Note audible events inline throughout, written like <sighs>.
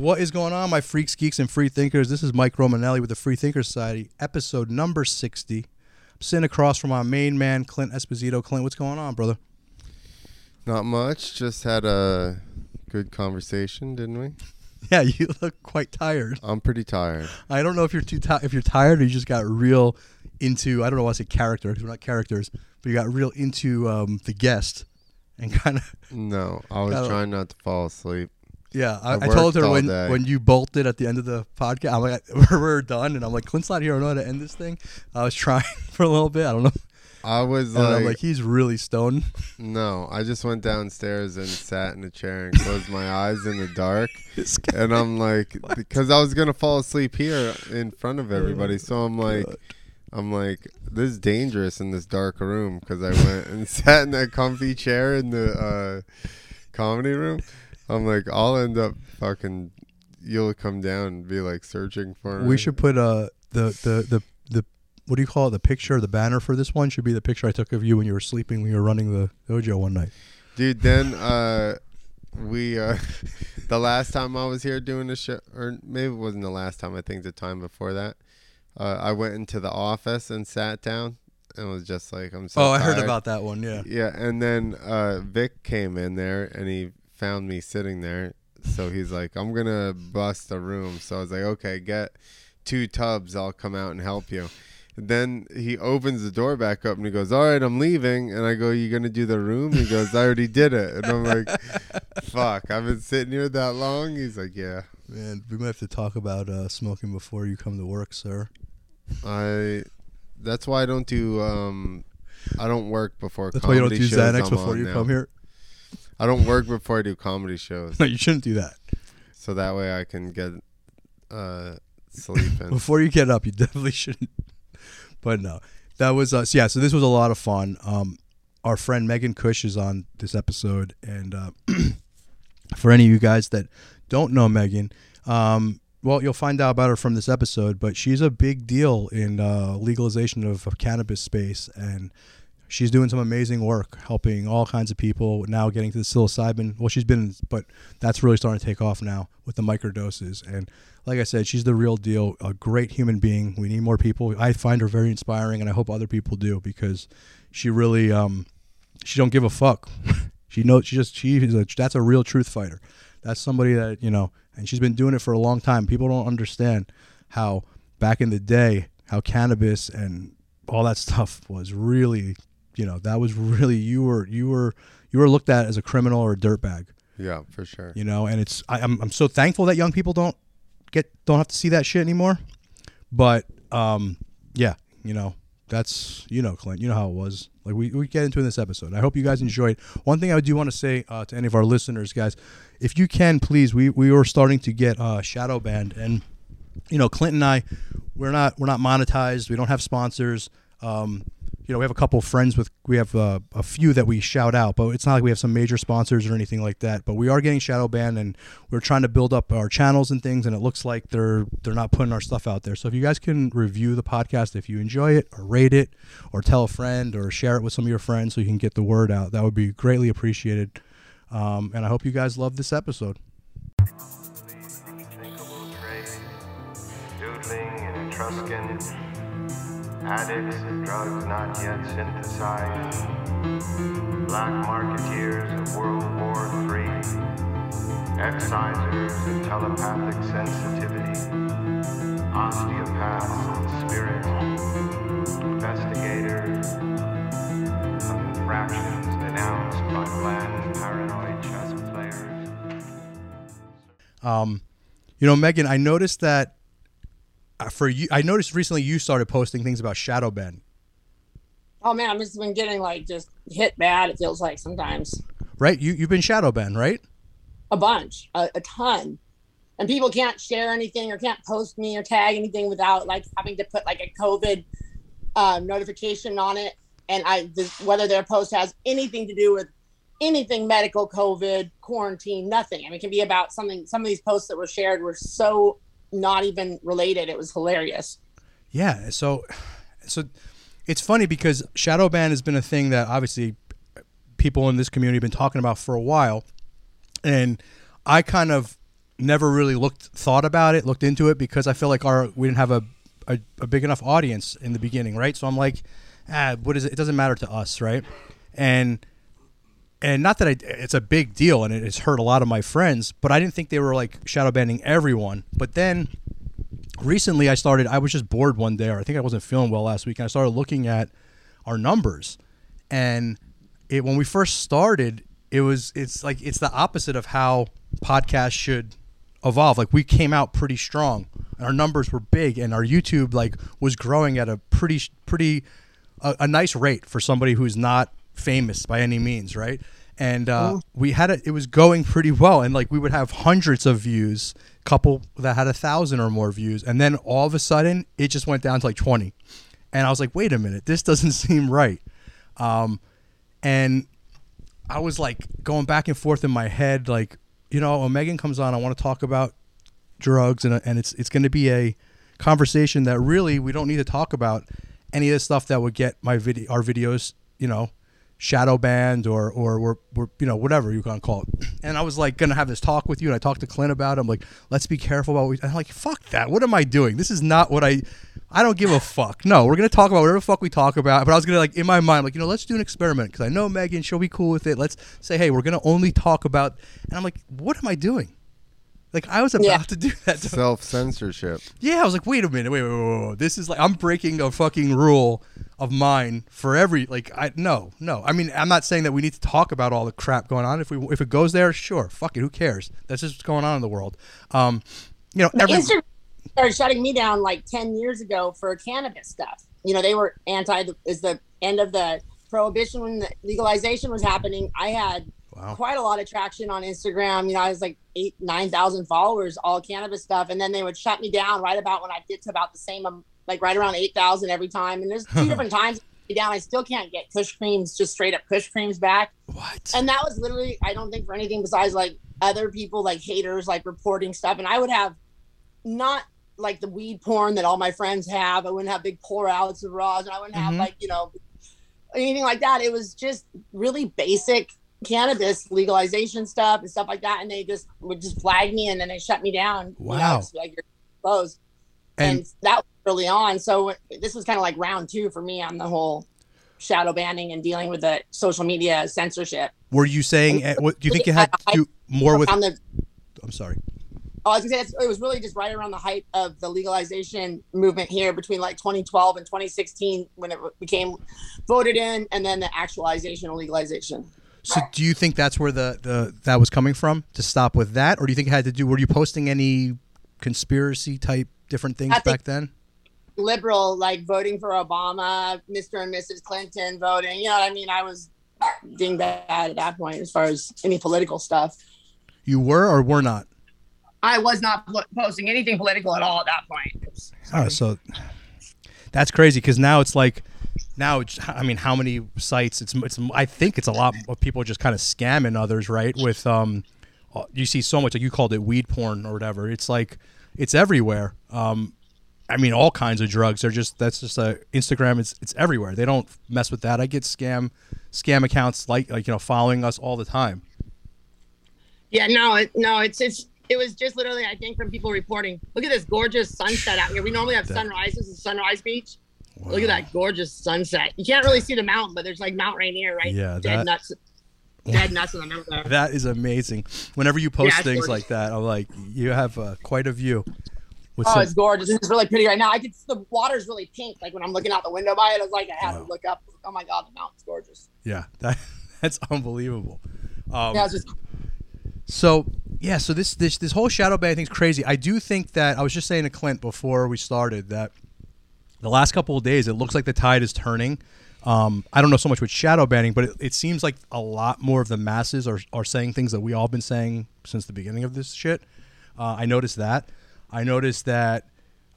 What is going on, my freaks, geeks, and free thinkers? This is Mike Romanelli with the Free Thinker Society, episode number 60. I'm sitting across from our main man, Clint Esposito. Clint, what's going on, brother? Not much. Just had a good conversation, didn't we? <laughs> Yeah, you look quite tired. I'm pretty tired. I don't know if you're too ti- if you're tired or you just got real into I don't know why I say character because we're not characters, but you got real into um, the guest and <laughs> kind of No, I was trying not to fall asleep. Yeah. I, I I told her when day. when you bolted at the end of the podcast, I'm like <laughs> we're, we're done, and I'm like Clint's not here. I don't know how to end this thing. I was <laughs> trying for a little bit. I don't know. I was And like, I'm like he's really stoned. no, I just went downstairs and sat in a chair and <laughs> closed my eyes in the dark. And I'm like, because I was gonna fall asleep here in front of everybody, so I'm like, I'm like, this is dangerous in this dark room because I went and sat in that comfy chair in the uh, comedy room. I'm like, I'll end up fucking. You'll come down and be like searching for me. We should put uh the the the the what do you call it? The picture, the banner for this one should be the picture I took of you when you were sleeping when you were running the dojo one night. dude. Then uh, we uh, <laughs> the last time I was here doing the show, or maybe it wasn't the last time. I think the time before that, uh, I went into the office and sat down and was just like, I'm so. oh, I heard about that one. Yeah. Yeah, and then uh, Vic came in there and he found me sitting there. So he's like, I'm gonna bust a room. So I was like, okay, get two tubs. I'll come out and help you. Then he opens the door back up and he goes, "All right, I'm leaving." And I go, "You gonna do the room?" He goes, "I already did it." And I'm like, <laughs> "Fuck, I've been sitting here that long." He's like, "Yeah, Man, we might have to talk about uh, smoking before you come to work, sir. I." That's why I don't do. Um, I don't work before. That's why you don't do Xanax before you now. come here. I don't work before I do comedy shows. No, you shouldn't do that. so that way I can get uh sleep <laughs> in. Before you get up, you definitely shouldn't. But no, that was uh, so yeah. So this was a lot of fun. Um, our friend Megan Kush is on this episode, and uh, <clears throat> for any of you guys that don't know Megan, um, well, you'll find out about her from this episode. But she's a big deal in uh, legalization of, of cannabis space, and she's doing some amazing work, helping all kinds of people. Now getting to the psilocybin. Well, she's been, but that's really starting to take off now with the microdoses. And like I said, she's the real deal. A great human being. We need more people. I find her very inspiring, and I hope other people do because she really, um, she don't give a fuck. <laughs> she knows. She just she is a, that's a real truth fighter. That's somebody that you know, and she's been doing it for a long time. People don't understand how back in the day, how cannabis and all that stuff was really, you know, that was really you were you were you were looked at as a criminal or a dirtbag. Yeah, for sure. you know and it's I, I'm, I'm so thankful that young people don't get don't have to see that shit anymore. But um yeah you know that's you know clint you know how it was. Like we, we get into in this episode. I hope you guys enjoyed. One thing i do want to say uh, to any of our listeners guys if you can please we we were starting to get uh shadow banned. And you know clint and i we're not we're not monetized. We don't have sponsors. Um you know we have a couple friends with we have uh, a few that we shout out but it's not like we have some major sponsors or anything like that but we are getting shadow banned and we're trying to build up our channels and things and it looks like they're they're not putting our stuff out there. So if you guys can review the podcast if you enjoy it or rate it or tell a friend or share it with some of your friends so you can get the word out that would be greatly appreciated. Um, and i hope you guys love this episode. Doodling Etruscan, addicts drugs not yet synthesized, black marketeers of World War III, excisers of telepathic sensitivity, osteopaths of spirit, investigators. Of infractions denounced by bland paranoid chess players. Um, you know, Megan, I noticed that for you, I noticed recently you started posting things about shadow ban, Oh man, I've just been getting like just hit bad. It feels like sometimes right? You you've been shadow banned, right? a bunch, a, a ton, and people can't share anything or can't post me or tag anything without like having to put like a COVID um, notification on it. And I this, whether their post has anything to do with anything medical, COVID, quarantine, nothing. I mean, it can be about something. Some of these posts that were shared were so not even related. It was hilarious. Yeah. So, so it's funny because shadow ban has been a thing that obviously people in this community have been talking about for a while, and I kind of never really looked thought about it, looked into it because I feel like our we didn't have a a, a big enough audience in the beginning, right? So I'm like, ah, what is it? It doesn't matter to us, right? And and not that I, it's a big deal and it has hurt a lot of my friends, but I didn't think they were like shadow banning everyone. But then recently I started, I was just bored one day, or I think I wasn't feeling well last week, and I started looking at our numbers. And it, when we first started, it was, it's like, it's the opposite of how podcasts should evolve. Like we came out pretty strong and our numbers were big and our YouTube like was growing at a pretty, pretty, a, a nice rate for somebody who's not famous by any means, right? And uh, we had it; it was going pretty well, and like we would have hundreds of views, couple that had a thousand or more views, and then all of a sudden it just went down to like twenty, and I was like, wait a minute, this doesn't <laughs> seem right, um, and I was like going back and forth in my head, like you know, when Megan comes on, I want to talk about drugs, and and it's it's going to be a conversation that really we don't need to talk about any of the stuff that would get my video our videos, you know, shadow banned or or we're, we're you know whatever you're gonna call it. And I was like gonna have this talk with you, and I talked to Clint about. it. I'm like, let's be careful about. What we, I'm like, fuck that. What am I doing? This is not what I. I don't give a fuck. No, we're gonna talk about whatever fuck we talk about. But I was gonna like in my mind, like you know, let's do an experiment because I know Megan, she'll be cool with it. Let's say, hey, we're gonna only talk about. And I'm like, what am I doing? Like I was about Yeah. to do that. To, Self censorship. yeah, I was like, wait a minute, wait, wait, wait, wait, wait. This is like I'm breaking a fucking rule of mine for every like I no, no. I mean, I'm not saying that we need to talk about all the crap going on. If we if it goes there, sure, fuck it, who cares? That's just what's going on in the world. Um, you know, every, Instagram started shutting me down like 10 years ago for cannabis stuff. You know, they were anti, is the end of the prohibition when the legalization was happening. I had Wow. quite a lot of traction on Instagram. You know, I was like eight, 9,000 followers, all cannabis stuff. And then they would shut me down right about when I get to about the same, um, like right around 8,000 every time. And there's two <laughs> different times down. I still can't get Kush Kreams, just straight up Kush Kreams back what? and that was literally i don't think for anything besides like other people like haters like reporting stuff and i would have not like the weed porn that all my friends have i wouldn't have big pour outs of raws and i wouldn't have Mhm. like you know anything like that it was just really basic cannabis legalization stuff and stuff like that and they just would just flag me and then they shut me down you know, Wow. like you're closed And- and, that was early on so this was kind of like round two for me on the whole shadow banning and dealing with the social media censorship Were you saying? uh, What do you think it had to do more with? the I'm sorry. Oh, I was gonna say it was really just right around the height of the legalization movement here between like 2012 and 2016 when it became voted in, and then the actualization of legalization. So do you think that's where the, the that was coming from to stop with that, or do you think it had to do? Were you posting any conspiracy type different things I back then? Liberal, like voting for Obama, Mr. and Mrs. Clinton voting. You know what I mean? I was being bad at that point as far as any political stuff. You were or were not? I was not posting anything political at all at that point. Oh, so that's crazy because now it's like now it's, I mean how many sites it's it's I think it's a lot of people just kind of scamming others right with um uh, you see so much like you called it weed porn or whatever it's like it's everywhere um I mean all kinds of drugs they're just that's just a Instagram it's it's everywhere they don't mess with that I get scam scam accounts like like you know following us all the time Yeah, no, it, no, it's it's it was just literally I think from people reporting. Look at this gorgeous sunset out here. We normally have sunrises and sunrise beach. Look at that gorgeous sunset. You can't really see the mountain, but there's like Mount Rainier right Yeah, dead that- nuts. Dead nuts in the middle that is amazing whenever you post Yeah, things gorgeous. like that I'm like you have uh, quite a view with Oh, some- it's gorgeous. It's really pretty right now. I could the water's really pink. Like when I'm looking out the window by it, I was like, I have Wow. to look up. Oh my god, the mountain's gorgeous. Yeah, <laughs> that that's unbelievable. Um, yeah, just So yeah, so this this this whole shadow ban thing's crazy. I do think that I was just saying to Clint before we started that the last couple of days it looks like the tide is turning. Um, I don't know so much with shadow banning, but it, it seems like a lot more of the masses are, are saying things that we all been saying since the beginning of this shit. Uh, I noticed that. I noticed that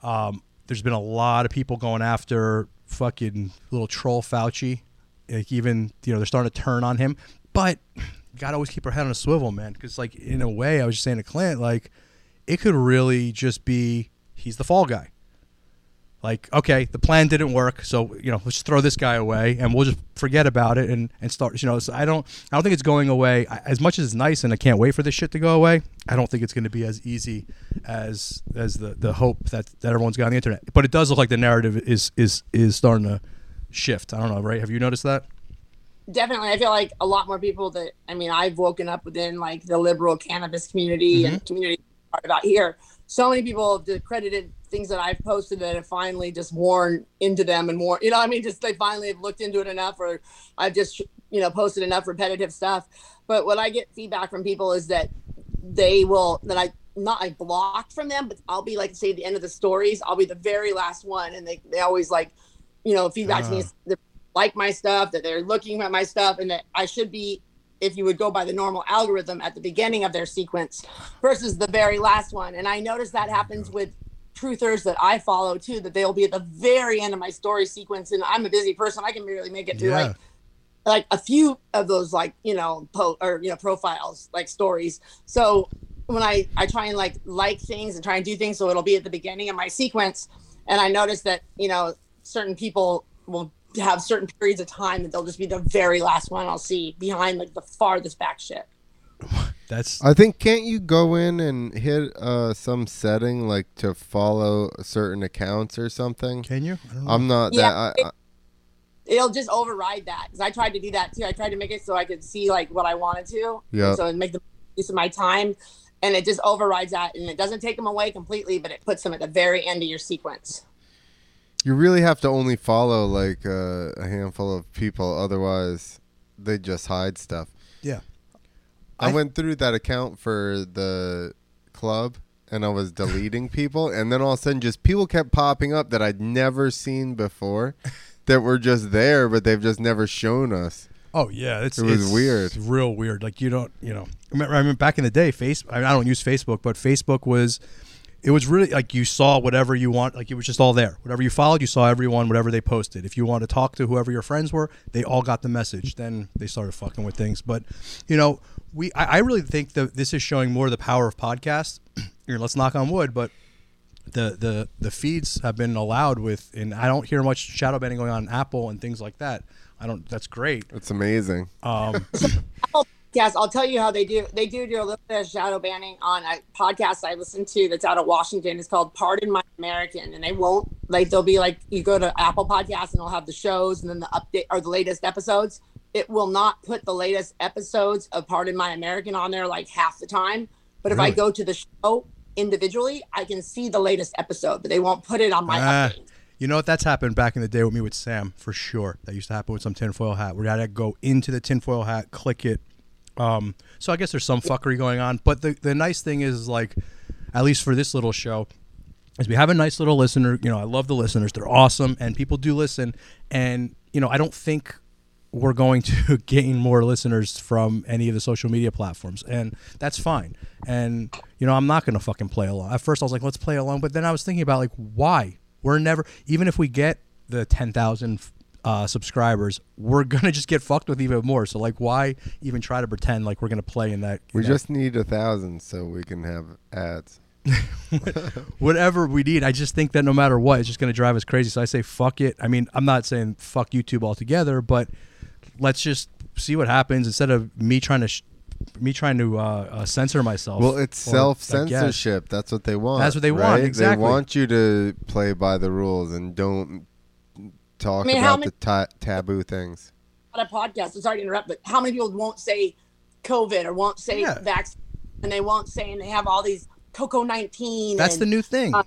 um, there's been a lot of people going after fucking little troll Fauci. Like even you know they're starting to turn on him, but gotta always keep our head on a swivel, man. Because like in a way, I was just saying to Clint, like it could really just be he's the fall guy. Like, okay, the plan didn't work, so you know, let's throw this guy away, and we'll just forget about it and, and start. You know, so I don't, I don't think it's going away. I- As much as it's nice, and I can't wait for this shit to go away. I don't think it's going to be as easy as as the the hope that that everyone's got on the internet. But it does look like the narrative is is is starting to shift. I don't know, right? Have you noticed that? definitely i feel like a lot more people that i mean i've woken up within like the liberal cannabis community and mm-hmm. community about here so many people have discredited things that i've posted that have finally just worn into them and more you know i mean just they finally have looked into it enough or i've just you know posted enough repetitive stuff. But what i get feedback from people is that they will that i not like blocked from them but i'll be like say the end of the stories i'll be the very last one and they, they always like you know feedback to me uh-huh. is like my stuff that they're looking at my stuff and that i should be if you would go by the normal algorithm at the beginning of their sequence versus the very last one. And i notice that happens with truthers that i follow too that they'll be at the very end of my story sequence and i'm a busy person. I can barely make it through Yeah. like like a few of those like you know po- or you know profiles like stories. So when i i try and like like things and try and do things so it'll be at the beginning of my sequence and i notice that you know certain people will have certain periods of time that they'll just be the very last one i'll see behind like the farthest back shit <laughs> That's I think can't you go in and hit uh, some setting like to follow certain accounts or something? can you? I don't I'm not Yeah, that. I, I, it'll just override that because i tried to do that too i tried to make it so i could see like what i wanted to Yeah. so it make the use of my time and it just overrides that and it doesn't take them away completely but it puts them at the very end of your sequence you really have to only follow like uh, a handful of people, otherwise they just hide stuff. yeah. I, I- went through that account for the club and I was <laughs> deleting people and then all of a sudden just people kept popping up that I'd never seen before <laughs> that were just there but they've just never shown us. Oh yeah, it's It was weird. it's weird. real weird. Like you don't, you know. I remember, back in the day, face. I don't use Facebook, but Facebook was, it was really like you saw whatever you want. Like it was just all there. Whatever you followed, you saw everyone. Whatever they posted. If you want to talk to whoever your friends were, they all got the message. Then they started fucking with things. But you know, we. I, I really think that this is showing more the power of podcasts. <clears throat> Here, let's knock on wood, but the the the feeds have been allowed with, and I don't hear much shadow banning going on in Apple and things like that. I don't. That's great. It's amazing. Um, <laughs> Yes, I'll tell you how they do. They do do a little bit of shadow banning on a podcast I listen to that's out of Washington. It's called Pardon My American, and they won't like they'll be like you go to Apple Podcasts and they'll have the shows and then the update or the latest episodes. It will not put the latest episodes of Pardon My American on there like half the time. But if I go to the show individually, I can see the latest episode, but they won't put it on my ah, update. you know what? That's happened back in the day with me with Sam for sure. That used to happen with some tinfoil hat. I had to go into the tinfoil hat, click it. Um, so I guess there's some fuckery going on. But the the nice thing is like, at least for this little show, is we have a nice little listener. You know, I love the listeners. They're awesome, and people do listen. And you know, I don't think we're going to <laughs> gain more listeners from any of the social media platforms, and that's fine. And you know, I'm not going to fucking play along. At first, I was like, let's play along, but then I was thinking about like, why? We're never, even if we get the ten thousand uh, subscribers, we're gonna just get fucked with even more. So like, why even try to pretend like we're gonna play in that? We that just need a thousand so we can have ads. <laughs> whatever we need. I just think that no matter what, it's just going to drive us crazy. So I say, fuck it. I mean, I'm not saying fuck YouTube altogether, but let's just see what happens instead of me trying to. Sh- me trying to uh, uh, censor myself. Well, it's self censorship. That's what they want. That's what they want, right? exactly. They want you to play by the rules and don't talk I mean, about the ta- taboo things. on a podcast. I'm sorry to interrupt, but how many people won't say COVID or won't say Yeah. vaccine, and they won't say, and they have all these Coco 19. That's and the new thing. uh,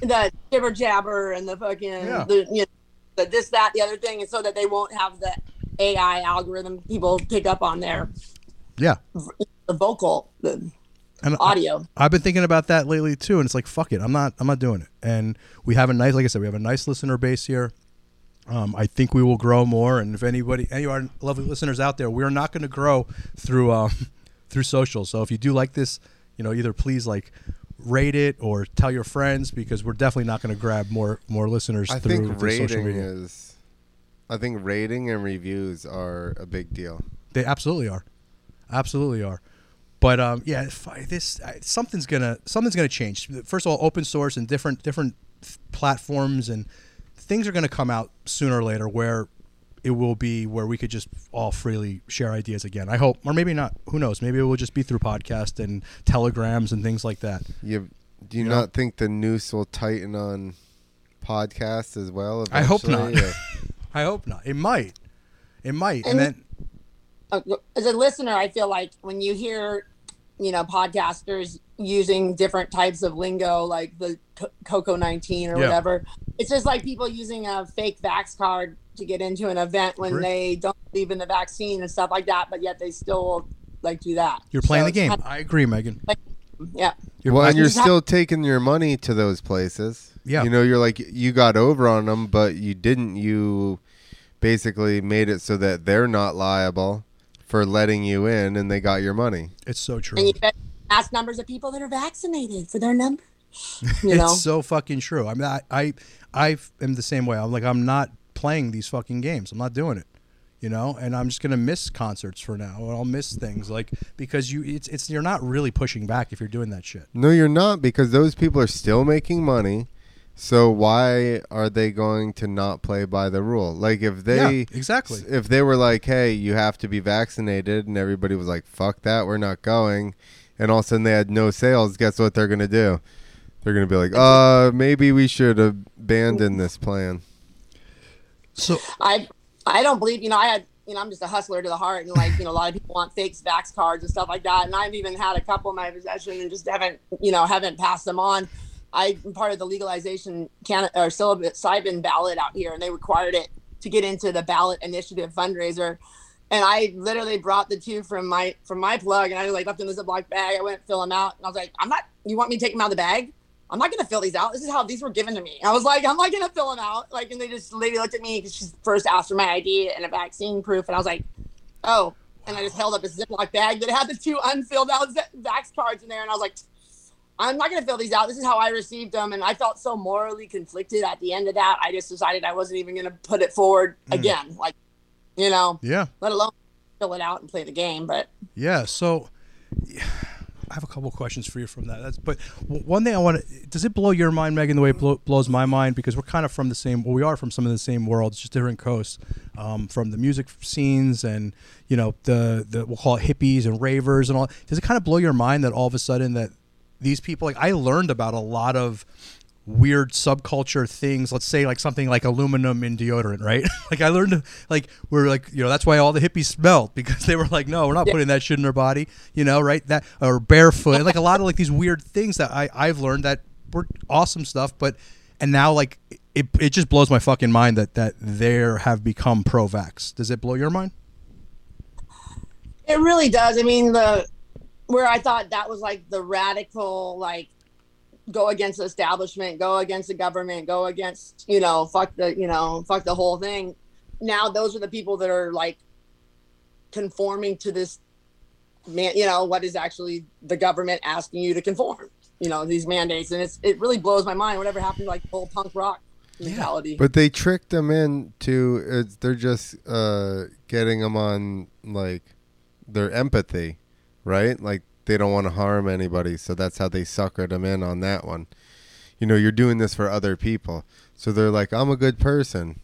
the jibber jabber and the fucking Yeah. the you know the this that the other thing, and so that they won't have the AI algorithm people pick up on their yeah, the vocal the and audio. I've been thinking about that lately too, and it's like fuck it, I'm not, I'm not doing it. And we have a nice, like I said, we have a nice listener base here. Um, I think we will grow more, and if anybody, any of our lovely listeners out there, we're not going to grow through um, <laughs> through social. So if you do like this, you know, either please like rate it or tell your friends because we're definitely not going to grab more more listeners I through, think through social media. is. I think rating and reviews are a big deal. They absolutely are, absolutely are. But um, yeah, if I- this I- something's gonna something's gonna change. First of all, open source and different different platforms and things are going to come out sooner or later where it will be where we could just all freely share ideas again. I hope, or maybe not. Who knows? Maybe it will just be through podcast and telegrams and things like that. You, do you, You know? not think the noose will tighten on podcasts as well? I hope not. <laughs> I hope not. It might. It might. And- And then as a listener, I feel like when you hear, you know, podcasters using different types of lingo, like the Co- Coco 19 or Yeah. whatever, it's just like people using a fake vax card to get into an event when Agree. they don't believe in the vaccine and stuff like that, but yet they still like do that. you're playing So the game. kind I agree, Megan. of- yeah. You're, well, and you're just ha- still taking your money to those places. Yeah. You know, you're like you got over on them, but you didn't. You basically made it so that they're not liable for letting you in, and they got your money. it's so true. And you get mass numbers of people that are vaccinated for their number. <laughs> You know, It's so fucking true. I mean, I, I, I am the same way. I'm like, I'm not playing these fucking games. I'm not doing it. You know, and I'm just gonna miss concerts for now, and I'll miss things like because you, it's, it's you're not really pushing back if you're doing that shit. No, you're not, because those people are still making money. So why are they going to not play by the rule? Like if they yeah, exactly. if they were like, "Hey, you have to be vaccinated," and everybody was like, "Fuck that, we're not going," and all of a sudden they had no sales, guess what they're gonna do? They're gonna be like, "Uh, maybe we should abandon this plan." So I I don't believe you know I had you know I'm just a hustler to the heart and like you know a lot of people want fakes, vax cards and stuff like that and I've even had a couple in my possession and just haven't you know haven't passed them on. I'm part of the legalization can or psilocybin ballot out here and they required it to get into the ballot initiative fundraiser. And I literally brought the two from my from my plug and I like left them in a Ziploc bag. I went fill them out and I was like, I'm not. You want me to take them out of the bag? I'm not gonna fill these out. This is how these were given to me. I was like, I'm not gonna fill them out. Like, and they just the lady looked at me because she first asked for my ID and a vaccine proof, and I was like, oh. And I just held up a Ziploc bag that had the two unfilled out vax cards in there, and I was like, I'm not gonna fill these out. This is how I received them, and I felt so morally conflicted at the end of that. I just decided I wasn't even gonna put it forward hmm. again. Like, you know, yeah, let alone fill it out and play the game. But yeah. So I have a couple questions for you from that. That's but one thing I want to does it blow your mind, Megan, the way it blow, blows my mind because we're kind of from the same. Well, we are from some of the same worlds, just different coasts, um, from the music scenes and you know the the we'll call it hippies and ravers and all. Does it kind of blow your mind that all of a sudden that these people like I learned about a lot of weird subculture things. Let's say like something like aluminum in deodorant right? <laughs> Like i learned like we're like you know that's why all the hippies smelled <laughs> because they were like no we're not Yeah. putting that shit in our body you know right? That or barefoot like a lot of like these weird things that i i've learned that were awesome stuff but and now like it, it just blows my fucking mind that that there have become pro-vax. Does it blow your mind? It really does. I mean, the where I thought that was like the radical, like go against the establishment, go against the government, go against you know, fuck the you know, fuck the whole thing. Now those are the people that are like conforming to this man, you know, what is actually the government asking you to conform. You know, these mandates, and it's it really blows my mind. Whatever happened to like the whole punk rock mentality? But they tricked them into it's, they're just uh, getting them on like their empathy, right? Like they don't want to harm anybody, so that's how they suckered them in on that one. You know, you're doing this for other people, so they're like, "I'm a good person."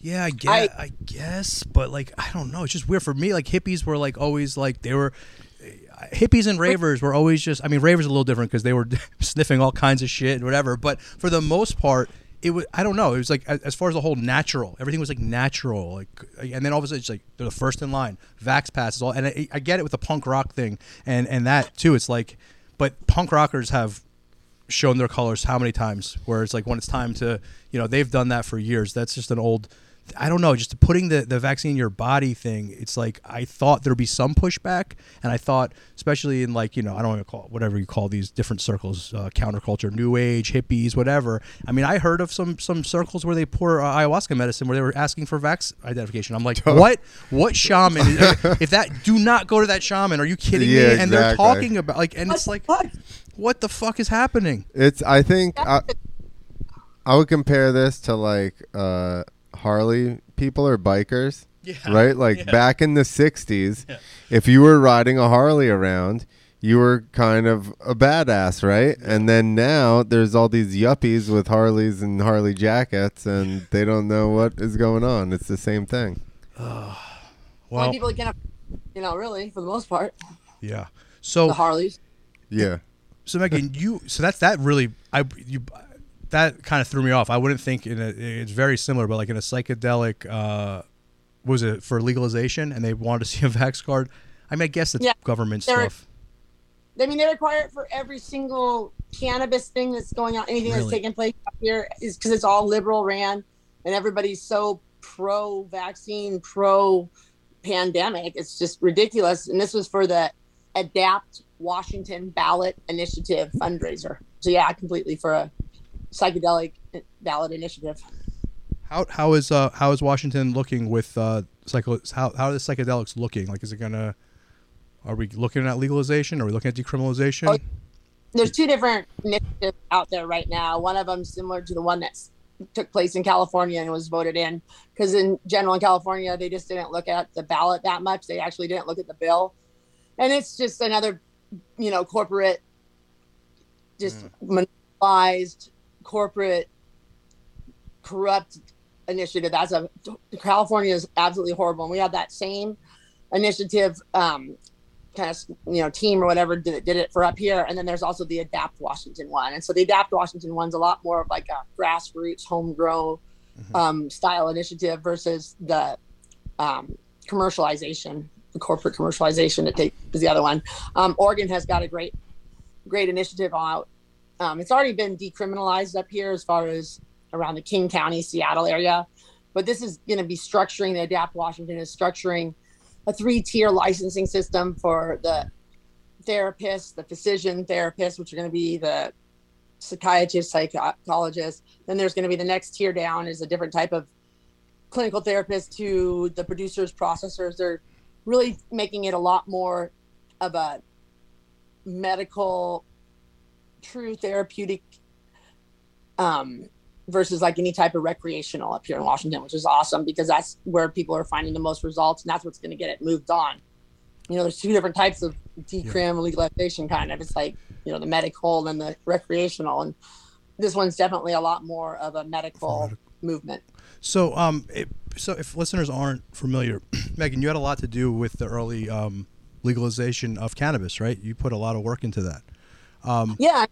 Yeah, I guess, I- I, guess, but like I don't know. It's just weird for me. Like hippies were like always like they were eh, hippies and ravers were always just. I mean, ravers are a little different because they were <laughs> sniffing all kinds of shit and whatever. But for the most part, it was. I don't know. It was like as far as the whole natural. Everything was like natural. Like and then all of a sudden it's like they're the first in line. Vax passes all, and I, I get it with the punk rock thing and and that too. It's like, but punk rockers have shown their colors how many times where it's like when it's time to you know they've done that for years that's just an old i don't know just putting the, the vaccine in your body thing it's like i thought there'd be some pushback and i thought especially in like you know i don't want to call it whatever you call these different circles uh, counterculture new age hippies whatever. I mean i heard of some some circles where they pour uh, ayahuasca medicine where they were asking for vax identification. I'm like <laughs> what? What shaman is, if that do not go to that shaman are you kidding Yeah, me and they're talking about like and it's like fuck? what the fuck is happening? It's. I think I, I would compare this to like uh, Harley people or bikers. Yeah. Right? Like Yeah. back in the 60s, Yeah. if you were riding a Harley around, you were kind of a badass, right? And then now there's all these yuppies with Harleys and Harley jackets, and they don't know what is going on. It's the same thing. Only Well, people that can, you know, really for the most part, yeah. So the So Harleys. Yeah. so Megan, you so that's that really I you that kind of threw me off. I wouldn't think in a it's very similar, but like in a psychedelic uh was it for legalization and they wanted to see a vax card. I mean, I guess it's Yeah. government stuff. I mean, they require it for every single cannabis thing that's going on. Anything Really? that's taking place up here is because it's all liberal ran, and everybody's so pro-vaccine, pro-pandemic. It's just ridiculous. And this was for the Adapt Washington Ballot Initiative fundraiser. So yeah, completely for a psychedelic ballot initiative. How how is uh how is Washington looking with uh psycho how how are the psychedelics looking? Like is it gonna are we looking at legalization? Are we looking at decriminalization? Oh, there's two different initiatives out there right now. One of them similar to the one that took place in California and was voted in, because in general in California they just didn't look at the ballot that much. They actually didn't look at the bill, and it's just another, you know, corporate, just monopolized corporate, corrupt initiative. That's a California is absolutely horrible, and we have that same initiative um, kind of you know team or whatever did it, did it for up here. And then there's also the adapt washington one. And so the adapt washington one's a lot more of like a grassroots homegrown um, style initiative versus the um, commercialization the corporate commercialization that takes is the other one. Um, oregon has got a great great initiative out um, it's already been decriminalized up here as far as around the king county seattle area but this is going to be structuring the adapt washington is structuring a three tier licensing system for the therapists, the physician therapists, which are going to be the psychiatrists, psychologists. Then there's going to be the next tier down is a different type of clinical therapist to the producers, processors. They're really making it a lot more of a medical, true therapeutic um, versus like any type of recreational up here in Washington, which is awesome because that's where people are finding the most results and that's what's going to get it moved on. You know, there's two different types of decrim legalization kind of. It's like, you know, the medical and the recreational. And this one's definitely a lot more of a medical movement. So, um, it, so if listeners aren't familiar, <clears throat> Megan, you had a lot to do with the early um, legalization of cannabis, right? You put a lot of work into that. Um, Yeah.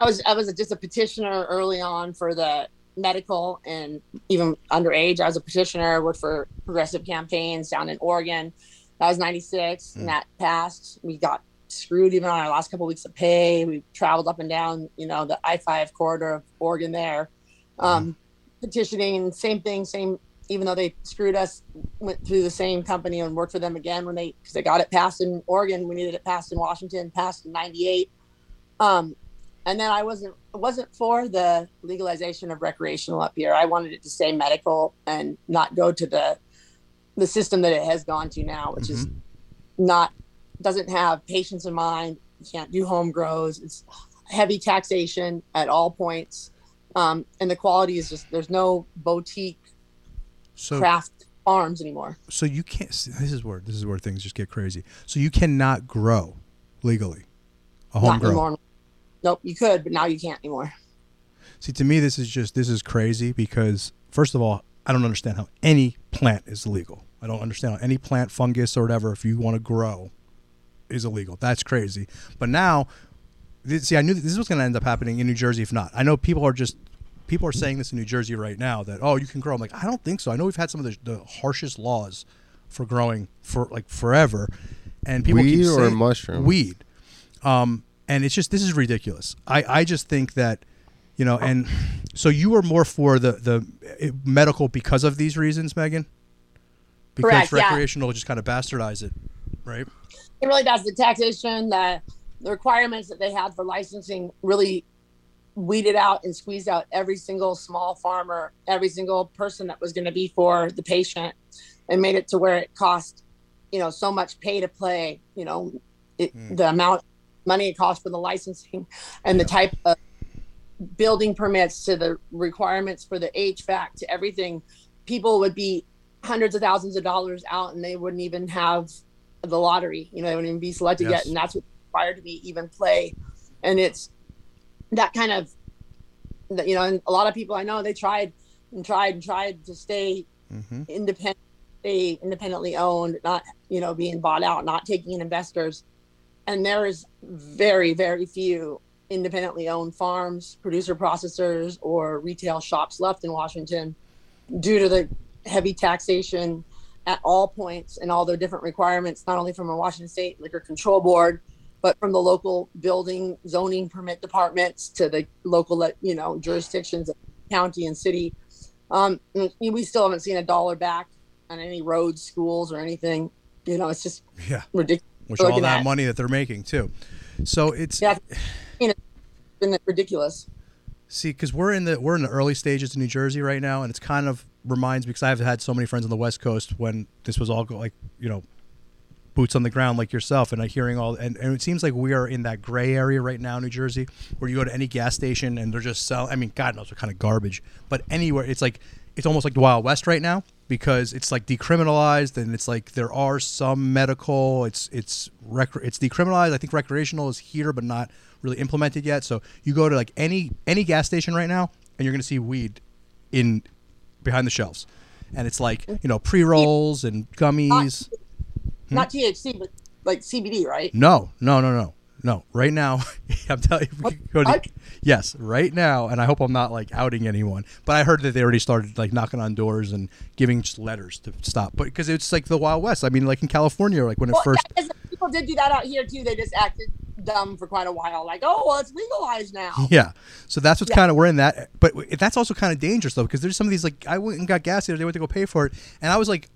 I was I was just a petitioner early on for the medical and even underage. I was a petitioner, worked for progressive campaigns down in Oregon. That was 96 and that passed. We got screwed even on our last couple weeks of pay. We traveled up and down, you know, the I-5 corridor of Oregon there. Um, petitioning same thing, same even though they screwed us, went through the same company and worked for them again when they because they got it passed in Oregon. We needed it passed in Washington, passed in '98. Um, and then I wasn't wasn't for the legalization of recreational up here. I wanted it to stay medical and not go to the the system that it has gone to now, which is not doesn't have patients in mind. You can't do home grows. It's heavy taxation at all points, um, and the quality is just there's no boutique so, craft farms anymore. so you can't. This is where this is where things just get crazy. So you cannot grow legally a home Not grow. anymore. Nope, you could, but now you can't anymore. See, to me, this is just this is crazy because first of all, I don't understand how any plant is illegal. I don't understand how any plant, fungus, or whatever, if you want to grow, is illegal. That's crazy. But now, this, see, I knew that this was going to end up happening in New Jersey. If not, I know people are just people are saying this in New Jersey right now that oh, you can grow. I'm like, I don't think so. I know we've had some of the, the harshest laws for growing for like forever, and people keep Weed or saying- mushroom? Weed. Um, and it's just this is ridiculous. I I just think that you know and so you were more for the the eh, medical because of these reasons megan because Correct, yeah. recreational just kind of bastardize it right it really does the taxation the the requirements that they had for licensing really weeded out and squeezed out every single small farmer every single person that was going to be for the patient and made it to where it cost you know so much pay to play you know it, the amount money it cost for the licensing and the type of building permits to the requirements for the hvac to everything people would be hundreds of thousands of dollars out and they wouldn't even have the lottery. You know, they wouldn't even be selected Yes. yet, and that's what prior to me even play, and it's that kind of you know, and a lot of people I know they tried and tried and tried to stay hmm independent, stay independently owned, not you know being bought out, not taking in investors, and there is very very few independently owned farms, producer processors, or retail shops left in Washington due to the heavy taxation at all points and all the different requirements, not only from a Washington State Liquor Control Board, but from the local building zoning permit departments to the local, you know, jurisdictions, county and city. Um, we still haven't seen a dollar back on any roads, schools, or anything. You know, it's just Yeah. ridiculous. Which all Looking that money that they're making too. So it's Yeah. Been ridiculous. See, because we're in the we're in the early stages of New Jersey right now, and it's kind of reminds me because I've had so many friends on the West Coast when this was all like you know, boots on the ground like yourself, and I hearing all, and, and it seems like we are in that gray area right now, New Jersey, where you go to any gas station and they're just selling. I mean, God knows what kind of garbage, but anywhere it's like it's almost like the Wild West right now because it's like decriminalized and it's like there are some medical. It's it's rec- it's decriminalized. I think recreational is here, but not really implemented yet. So you go to like any any gas station right now, and you're gonna see weed in behind the shelves, and it's like you know pre rolls and gummies. Hmm? Not THC, but like CBD, right? No, no, no, no, no. Right now, <laughs> I'm telling you, we What? could go to- yes, right now, and I hope I'm not like outing anyone, but I heard that they already started like knocking on doors and giving just letters to stop. But because it's like the Wild West. I mean, like in California, like when it Well, first. yeah, people did do that out here too. They just acted dumb for quite a while, like, oh, well, it's legalized now. <laughs> Yeah, so that's what's Yeah. kind of we're in that, but that's also kind of dangerous though because there's some of these like I went and got gas the other day, went to go pay for it, and I was like,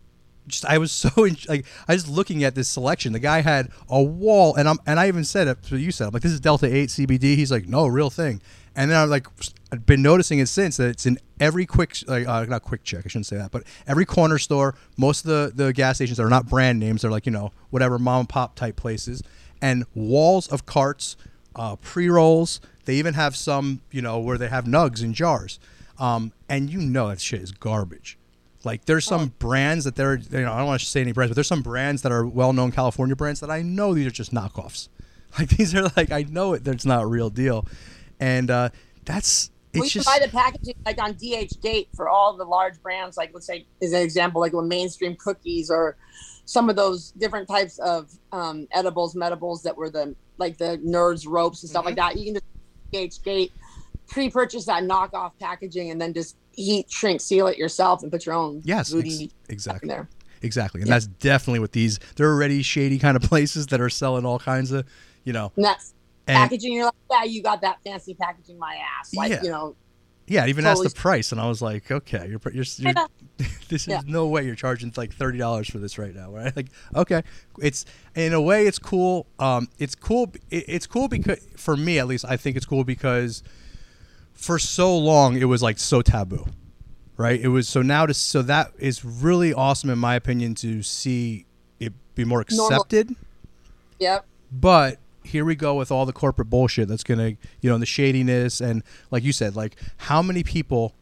just I was <laughs> so like I was looking at this selection. The guy had a wall, and I'm and I even said it. So you said I'm like this is Delta Eight CBD. He's like no real thing, and then I'm like I've been noticing it since that it's in every quick like uh, not quick check I shouldn't say that, but every corner store. Most of the the gas stations are not brand names. They're like you know whatever mom and pop type places, and walls of carts uh, pre rolls. They even have some, you know, where they have nugs in jars. Um, and you know that shit is garbage. Like there's some brands that they're, you know, I don't want to say any brands, but there's some brands that are well-known California brands that I know these are just knockoffs. <laughs> Like these are like I know it, that's not a real deal, and uh, that's it's we just buy the packaging like on DH Gate for all the large brands, like let's say is an example, like with mainstream cookies or some of those different types of um, edibles, medibles that were the like the nerds ropes and stuff like Mm-hmm. that. You can just DH Gate pre-purchase that knockoff packaging and then just heat, shrink, seal it yourself and put your own yes, booty ex- in exactly. there. Exactly. And Yeah. that's definitely what these they're already shady kind of <laughs> places that are selling all kinds of, you know, And that's and packaging. You're like, yeah, you got that fancy packaging, my ass. Like Yeah. you know, yeah, I even asked the price and I was like, okay, you're you're, you're <laughs> <laughs> this is Yeah. no way you're charging like thirty dollars for this right now, right? Like, okay, it's in a way it's cool. Um, it's cool. it- It's cool because for me at least, I think it's cool because for so long it was like so taboo, right? It was so now to so that is really awesome in my opinion to see it be more Normal. accepted. yep. But here we go with all the corporate bullshit that's gonna, you know, the shadiness and like you said, like how many people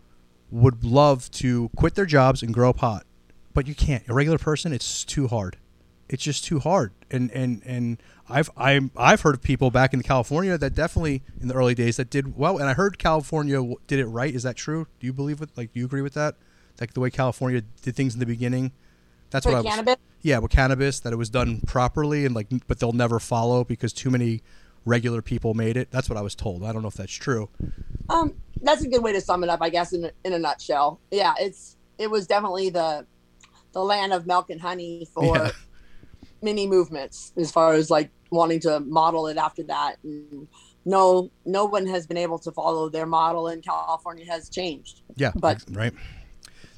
would love to quit their jobs and grow pot, but you can't. A regular person, it's too hard. It's just too hard. And and and I've I'm, I've heard of people back in California that definitely in the early days that did well. And I heard California did it right. Is that true? Do you believe it? Like, do you agree with that? Like the way California did things in the beginning. That's what I was. cannabis. Yeah, with cannabis, that it was done properly and like, but they'll never follow because too many regular people made it. That's what I was told. I don't know if that's true. Um, that's a good way to sum it up, I guess, in a, in a nutshell. Yeah, it's it was definitely the the land of milk and honey for Yeah. Many movements, as far as like wanting to model it after that. And no, no one has been able to follow their model, and California has changed. Yeah, But- right.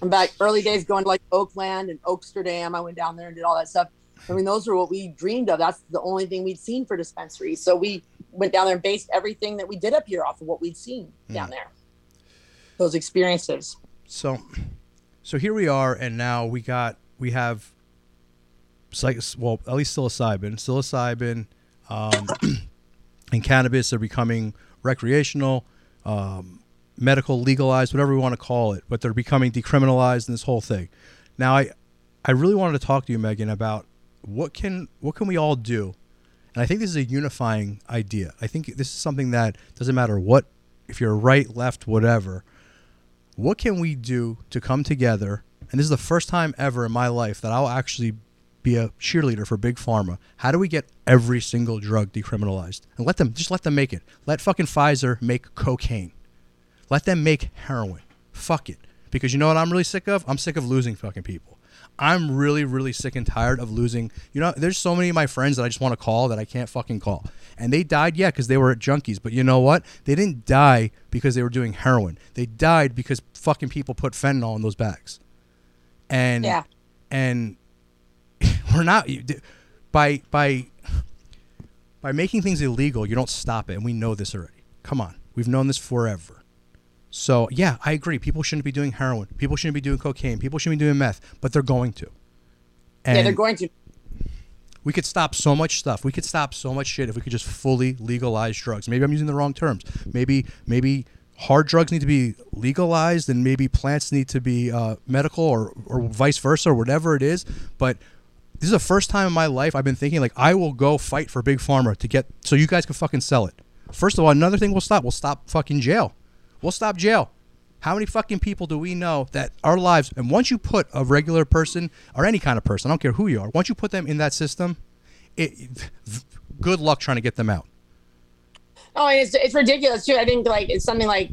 I'm back early days going to like Oakland and Oaksterdam. I went down there and did all that stuff. I mean, those were what we dreamed of. That's the only thing we'd seen for dispensaries. So we went down there and based everything that we did up here off of what we'd seen hmm. down there. Those experiences. So, so here we are, and now we got we have, psych, well, at least psilocybin, psilocybin, um, <coughs> and cannabis are becoming recreational, um, medical, legalized, whatever we want to call it, but they're becoming decriminalized in this whole thing. Now, I, I really wanted to talk to you, Megan, about what can what can we all do And I think this is a unifying idea. I think this is something that doesn't matter what, if you're right, left, whatever. What can we do to come together? And this is the first time ever in my life that I'll actually be a cheerleader for big pharma. How do we get every single drug decriminalized and let them just let them make it? Let fucking Pfizer make cocaine. Let them make heroin. Fuck it. Because you know what I'm really sick of? I'm sick of losing fucking people. I'm really, really sick and tired of losing. You know, there's so many of my friends that I just want to call that I can't fucking call. And they died, yeah, because they were junkies. But you know what? They didn't die because they were doing heroin. They died because fucking people put fentanyl in those bags. And Yeah. and we're not by by by making things illegal. You don't stop it, and we know this already. Come on, we've known this forever. So yeah, I agree. People shouldn't be doing heroin. People shouldn't be doing cocaine. People shouldn't be doing meth, but they're going to. And yeah, they're going to. we could stop so much stuff. We could stop so much shit if we could just fully legalize drugs. Maybe I'm using the wrong terms. Maybe maybe hard drugs need to be legalized, and maybe plants need to be uh, medical, or or vice versa, or whatever it is. But this is the first time in my life I've been thinking like I will go fight for big pharma to get so you guys can fucking sell it. First of all, another thing we'll stop. We'll stop fucking jail. We'll stop jail. How many fucking people do we know that our lives and once you put a regular person or any kind of person, I don't care who you are, once you put them in that system, it, good luck trying to get them out. Oh, it's it's ridiculous too. I think like it's something like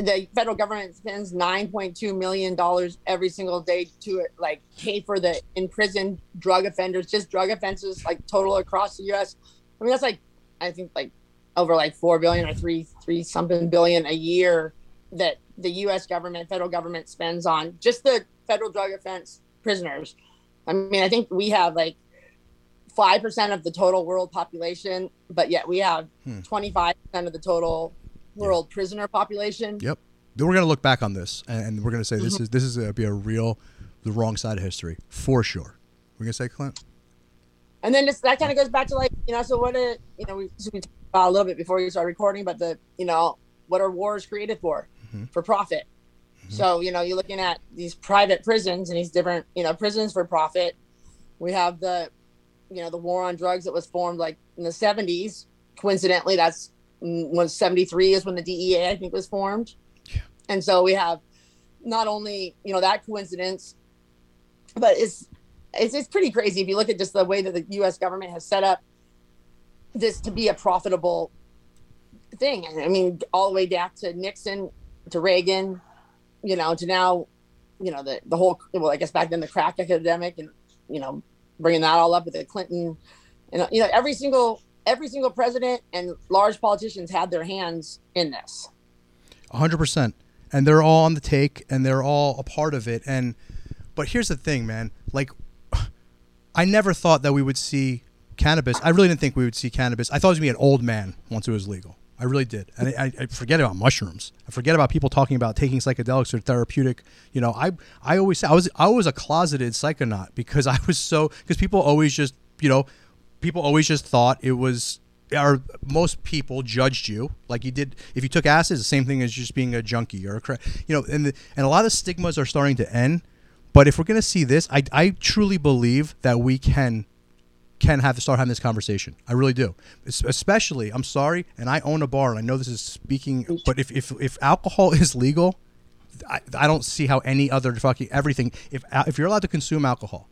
the federal government spends nine point two million dollars every single day to like pay for the imprisoned drug offenders, just drug offenses, like total across the U.S. I mean, that's like I think like over like four billion or three three something billion a year that the U.S. government, federal government spends on just the federal drug offense prisoners. I mean, I think we have like five percent of the total world population, but yet we have Hmm. twenty five percent of the total world prisoner population. Yep. Then we're gonna look back on this and, we're gonna say this mm-hmm. is this is gonna be a real, the wrong side of history for sure. We're gonna say Clint. And then this, that kind of goes back to like you know, so what a you know we, so we talked about a little bit before we started recording, but the you know what are wars created for? Mm-hmm. For profit. Mm-hmm. So you know you're looking at these private prisons and these different you know prisons for profit. We have the you know the war on drugs that was formed like in the 70s. Coincidentally, that's when 73 is when the DEA I think was formed. Yeah. And so we have not only you know that coincidence, but it's it's it's pretty crazy if you look at just the way that the U.S. government has set up this to be a profitable thing. And I mean, all the way back to Nixon, to Reagan, you know, to now, you know, the the whole well, I guess back then the crack epidemic, and you know, bringing that all up with the Clinton, and you know, every single every single president and large politicians had their hands in this. hundred percent, and they're all on the take, and they're all a part of it. And but here's the thing, man. Like, <sighs> I never thought that we would see cannabis. I really didn't think we would see cannabis. I thought it was gonna be an old man once it was legal. I really did, and I, I forget about mushrooms. I forget about people talking about taking psychedelics or therapeutic. You know, I I always I was I was a closeted psychonaut because I was so because people always just you know people always just thought it was or most people judged you. Like you did if you took acid the same thing as just being a junkie. Or a cra- you know and the, and a lot of stigmas are starting to end. But if we're going to see this I, I truly believe that we can can have to start having this conversation. I really do. Es- especially i'm sorry and i own a bar and i know this is speaking but if if, if alcohol <laughs> is legal I, I don't see how any other fucking everything if if you're allowed to consume alcohol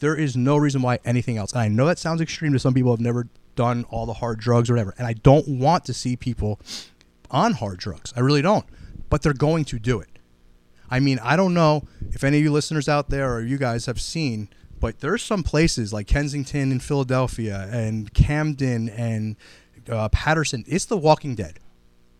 there is no reason why anything else. And I know that sounds extreme to some people who have never done all the hard drugs or whatever. And I don't want to see people on hard drugs. I really don't. But they're going to do it. I mean, I don't know if any of you listeners out there or you guys have seen, but there's some places like Kensington and Philadelphia and Camden and uh, Paterson. It's The Walking Dead.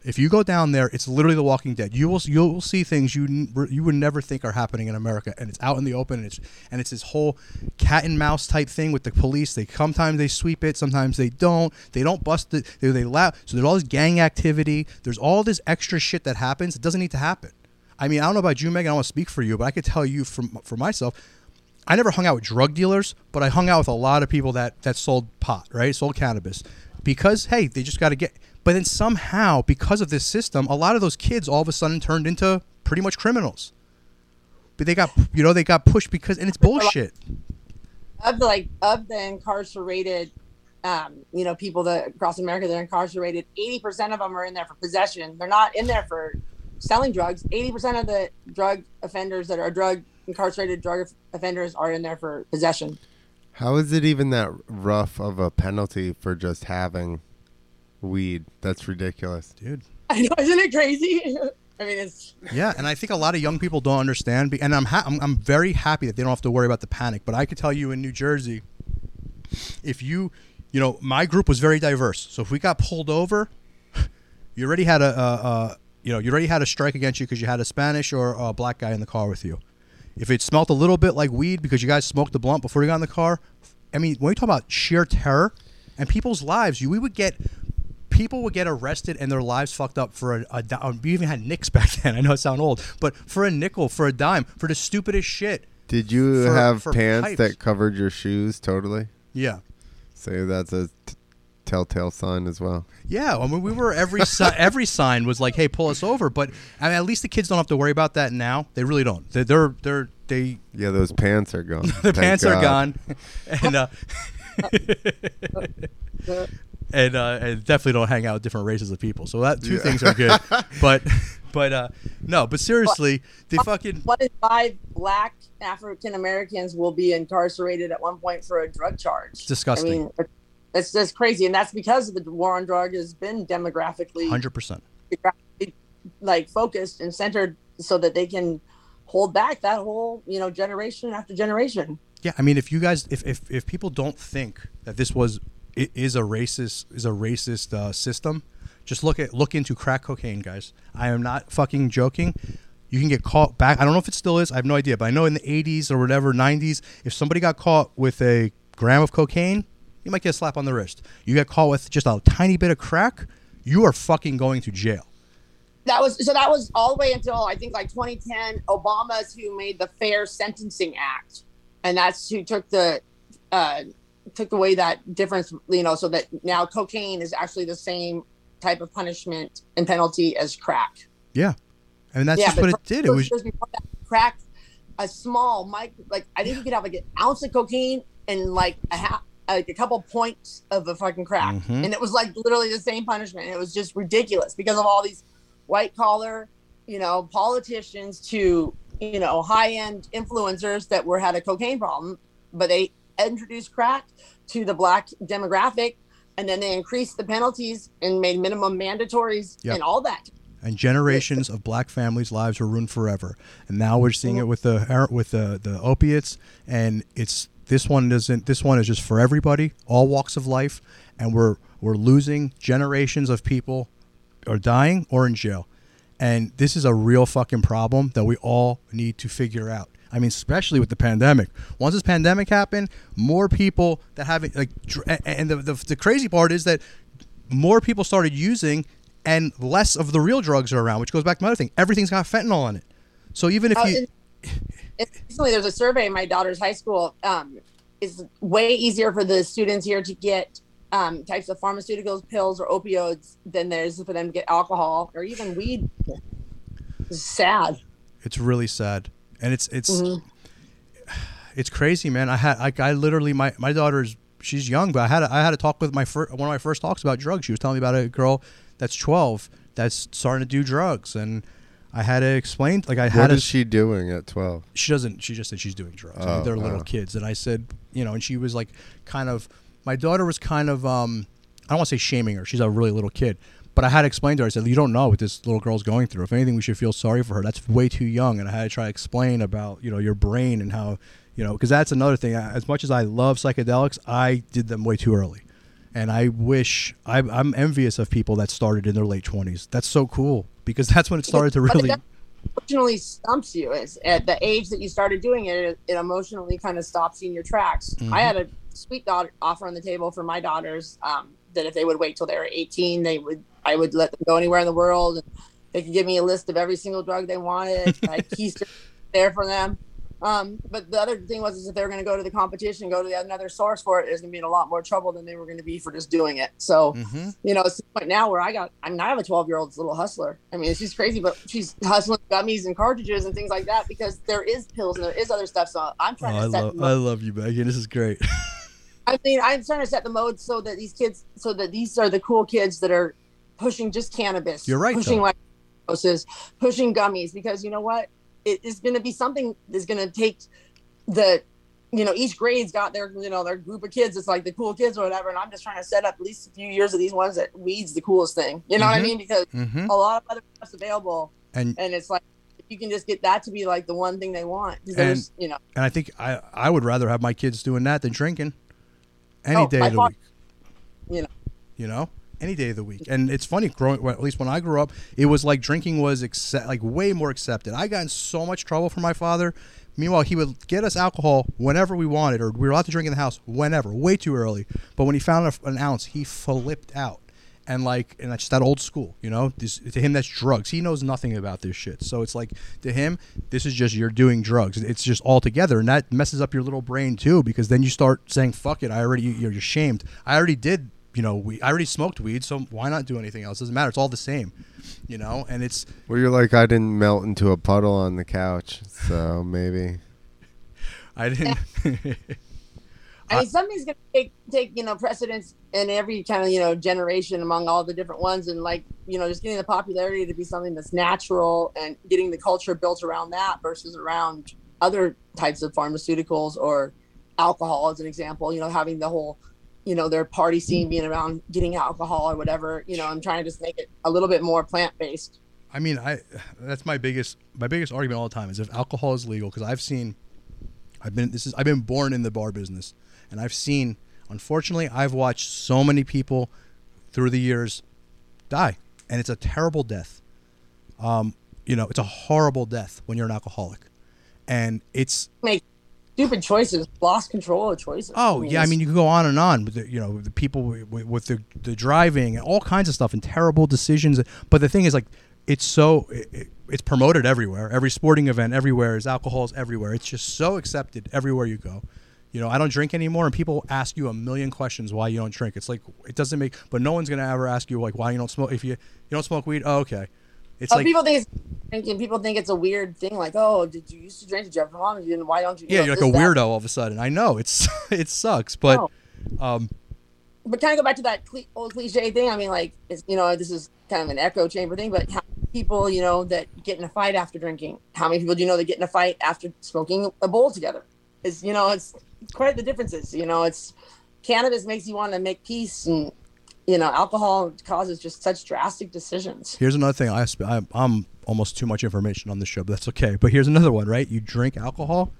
If you go down there, it's literally The Walking Dead. You will you will see things you you would never think are happening in America, and it's out in the open, and it's and it's this whole cat and mouse type thing with the police. They sometimes they sweep it, sometimes they don't. They don't bust it. They they allow. So there's all this gang activity. There's all this extra shit that happens. It doesn't need to happen. I mean, I don't know about you, Megan. I don't want to speak for you, but I could tell you from for myself. I never hung out with drug dealers, but I hung out with a lot of people that that sold pot, right? Sold cannabis, because hey, they just got to get. But then somehow, because of this system, a lot of those kids all of a sudden turned into pretty much criminals. But they got, you know, they got pushed because, and it's bullshit. Of the like of the incarcerated um, you know, people that across America that are incarcerated, 80% of them are in there for possession. They're not in there for selling drugs. 80% of the drug offenders that are drug incarcerated drug offenders are in there for possession. How is it even that rough of a penalty for just having weed? That's ridiculous. dude. <laughs> I know, isn't it crazy? <laughs> I mean, it's Yeah, and I think a lot of young people don't understand. And I'm, ha- I'm I'm very happy that they don't have to worry about the panic. But I could tell you in New Jersey, if you, you know, my group was very diverse. So if we got pulled over, <laughs> you already had a, a, a you know, you already had a strike against you because you had a Spanish or a black guy in the car with you. If it smelled a little bit like weed because you guys smoked the blunt before you got in the car, I mean, when we talk about sheer terror and people's lives, you we would get people would get arrested and their lives fucked up for a, a di- we even had nicks <laughs> back then. I know it sounds old, but for a nickel, for a dime, for the stupidest shit. Did you For- have for pants pipes. that covered your shoes totally? Yeah. Say that's a t- telltale sign as well. Yeah, I mean, we were every si- <laughs> every sign was like, "Hey, pull us over." But I mean, at least the kids don't have to worry about that now. They really don't. They're they're, they're they Yeah, those pants are gone. <laughs> the Thank pants are gone, and uh, and uh, and definitely don't hang out with different races of people. So that two Yeah. things are good. <laughs> but but uh, no, but seriously, the fucking one in five black African Americans will be incarcerated at one point for a drug charge. disgusting. I mean, it's just crazy, and that's because the war on drug has been demographically Hundred percent. like focused and centered so that they can hold back that whole you know generation after generation. Yeah, I mean, if you guys, if, if, if people don't think that this was i- is a racist is a racist uh, system, just look at look into crack cocaine, guys. I am not fucking joking. You can get caught back. I don't know if it still is. I have no idea, but I know in the 80s or whatever 90s, if somebody got caught with a gram of cocaine, you might get a slap on the wrist. You get caught with just a tiny bit of crack, you are fucking going to jail. That was so. That was all the way until I think like 2010. Obama's who made the Fair Sentencing Act, and that's who took the uh, took away that difference. You know, so that now cocaine is actually the same type of punishment and penalty as crack. Yeah, I mean that's Yeah, just what it did. It was that, crack a small mic like I think you could have like an ounce of cocaine and like a half like a couple points of a fucking crack, Mhm. and it was like literally the same punishment. It was just ridiculous because of all these white collar, you know, politicians to you know high end influencers that were had a cocaine problem, but they introduced crack to the black demographic. And then they increased the penalties and made minimum mandatories Yep. and all that. and generations of black families' lives were ruined forever. And now we're seeing it with the with the the opiates, and it's this one doesn't. This one is just for everybody, all walks of life, and we're we're losing generations of people are dying or in jail, and this is a real fucking problem that we all need to figure out. I mean, especially with the pandemic. Once this pandemic happened, more people that have it, like, and the, the the crazy part is that more people started using and less of the real drugs are around, which goes back to my other thing. Everything's got fentanyl on it. So even if Uh, you, recently, there's a survey in my daughter's high school. Um, it's way easier for the students here to get um, types of pharmaceuticals, pills, or opioids than there is for them to get alcohol or even weed. It's sad. it's really sad, and it's it's Mhm. <sighs> it's crazy, man. I had I, I literally my my daughter's she's young, but I had a, I had a talk with my first one of my first talks about drugs. She was telling me about a girl that's 12 that's starting to do drugs, and I had to explain like I had What to is she doing at 12? she doesn't she just said she's doing drugs I mean, Oh, they're little oh. kids and i said you know and she was like kind of my daughter was kind of um i don't want to say shaming her she's a really little kid but i had to explain to her i said you don't know what this little girl's going through if anything we should feel sorry for her that's way too young and i had to try to explain about you know your brain and how you know because that's another thing as much as i love psychedelics i did them way too early and i wish I, i'm envious of people that started in their late 20s that's so cool because that's when it started to really emotionally stumps you. Is at the age that you started doing it, it, emotionally kind of stops you in your tracks. Mhm. I had a sweet daughter offer on the table for my daughters um, that if they would wait till they were 18, they would I would let them go anywhere in the world and they could give me a list of every single drug they wanted. <laughs> I keister there for them. Um, but the other thing was is if they were going to go to the competition, go to the, another source for it, it was going to be in a lot more trouble than they were going to be for just doing it. So Mhm. you know, it's the point now where I got, I mean, I have a 12 year old little hustler. I mean, she's crazy, but she's hustling gummies and cartridges and things like that because there is pills and there is other stuff. So I'm Oh, trying I to set love I love you, Megan. This is great. <laughs> I mean, I'm trying to set the mode so that these kids, so that these are the cool kids that are pushing just cannabis. You're right, Pushing like doses, pushing gummies, because you know what? It is going to be something that's going to take the, you know, each grade's got their, you know, their group of kids. It's like the cool kids or whatever. And I'm just trying to set up at least a few years of these ones that weed's the coolest thing. You know what I Mhm. mean? Because hmm a lot of other stuff's available, And and it's like you can just get that to be like the one thing they want. And- you know, and I think I I would rather have my kids doing that than drinking any Oh, day of the week. You know. You know, any day of the week. And it's funny growing. Well, at least when I grew up, it was like drinking was accept, like way more accepted. I got in so much trouble from my father. Meanwhile, he would get us alcohol whenever we wanted, or we were allowed to drink in the house whenever, way too early. But when he found a- an ounce, he flipped out. And like, and that's that old school, you know. This, to him, that's drugs. He knows nothing about this shit. So it's like to him, this is just you're doing drugs. It's just all together, and that messes up your little brain too. Because then you start saying, "Fuck it, I already." You're ashamed. I already did. You know, we I already smoked weed, so why not do anything else? It doesn't matter. It's all the same, you know. And it's Well, you're like I didn't melt into a puddle on the couch, so maybe. <laughs> I didn't. <laughs> I mean, something's gonna take take you know precedence in every kind of you know generation among all the different ones, and like you know just getting the popularity to be something that's natural and getting the culture built around that versus around other types of pharmaceuticals or alcohol, as an example. You know, having the whole you know their party scene being around getting alcohol or whatever. You know, I'm trying to just make it a little bit more plant based. I mean, I that's my biggest my biggest argument all the time is if alcohol is legal because I've seen, I've been this is I've been born in the bar business and I've seen unfortunately I've watched so many people through the years die and it's a terrible death. Um, you know, it's a horrible death when you're an alcoholic, and it's Make stupid choices, lost control of choices. Oh yeah, I mean you can go on and on with the, you know the people with, with the the driving and all kinds of stuff and terrible decisions. But the thing is like it's so it, it- it's promoted everywhere. Every sporting event everywhere is alcohol is everywhere. It's just so accepted everywhere you go. You know, I don't drink anymore, and people ask you a million questions why you don't drink. It's like it doesn't make, but no one's gonna ever ask you like why you don't smoke. If you you don't smoke weed, oh, okay. It's Oh, like people think it's drinking. People think it's a weird thing. Like, oh, did you used to drink? Did you have mom? You didn't. Why don't you? you yeah, know, you're like a that. weirdo all of a sudden. I know it's <laughs> it sucks, but No. um, But kind of go back to that old cliche thing. I mean, like, it's, you know, this is kind of an echo chamber thing. But how people, you know, that get in a fight after drinking? How many people do you know that get in a fight after smoking a bowl together? Is you know, it's quite the differences. You know, it's cannabis makes you want to make peace, and you know, alcohol causes just such drastic decisions. Here's another thing. I, I I'm almost too much information on this show, but that's okay. But here's another one, right? You drink alcohol,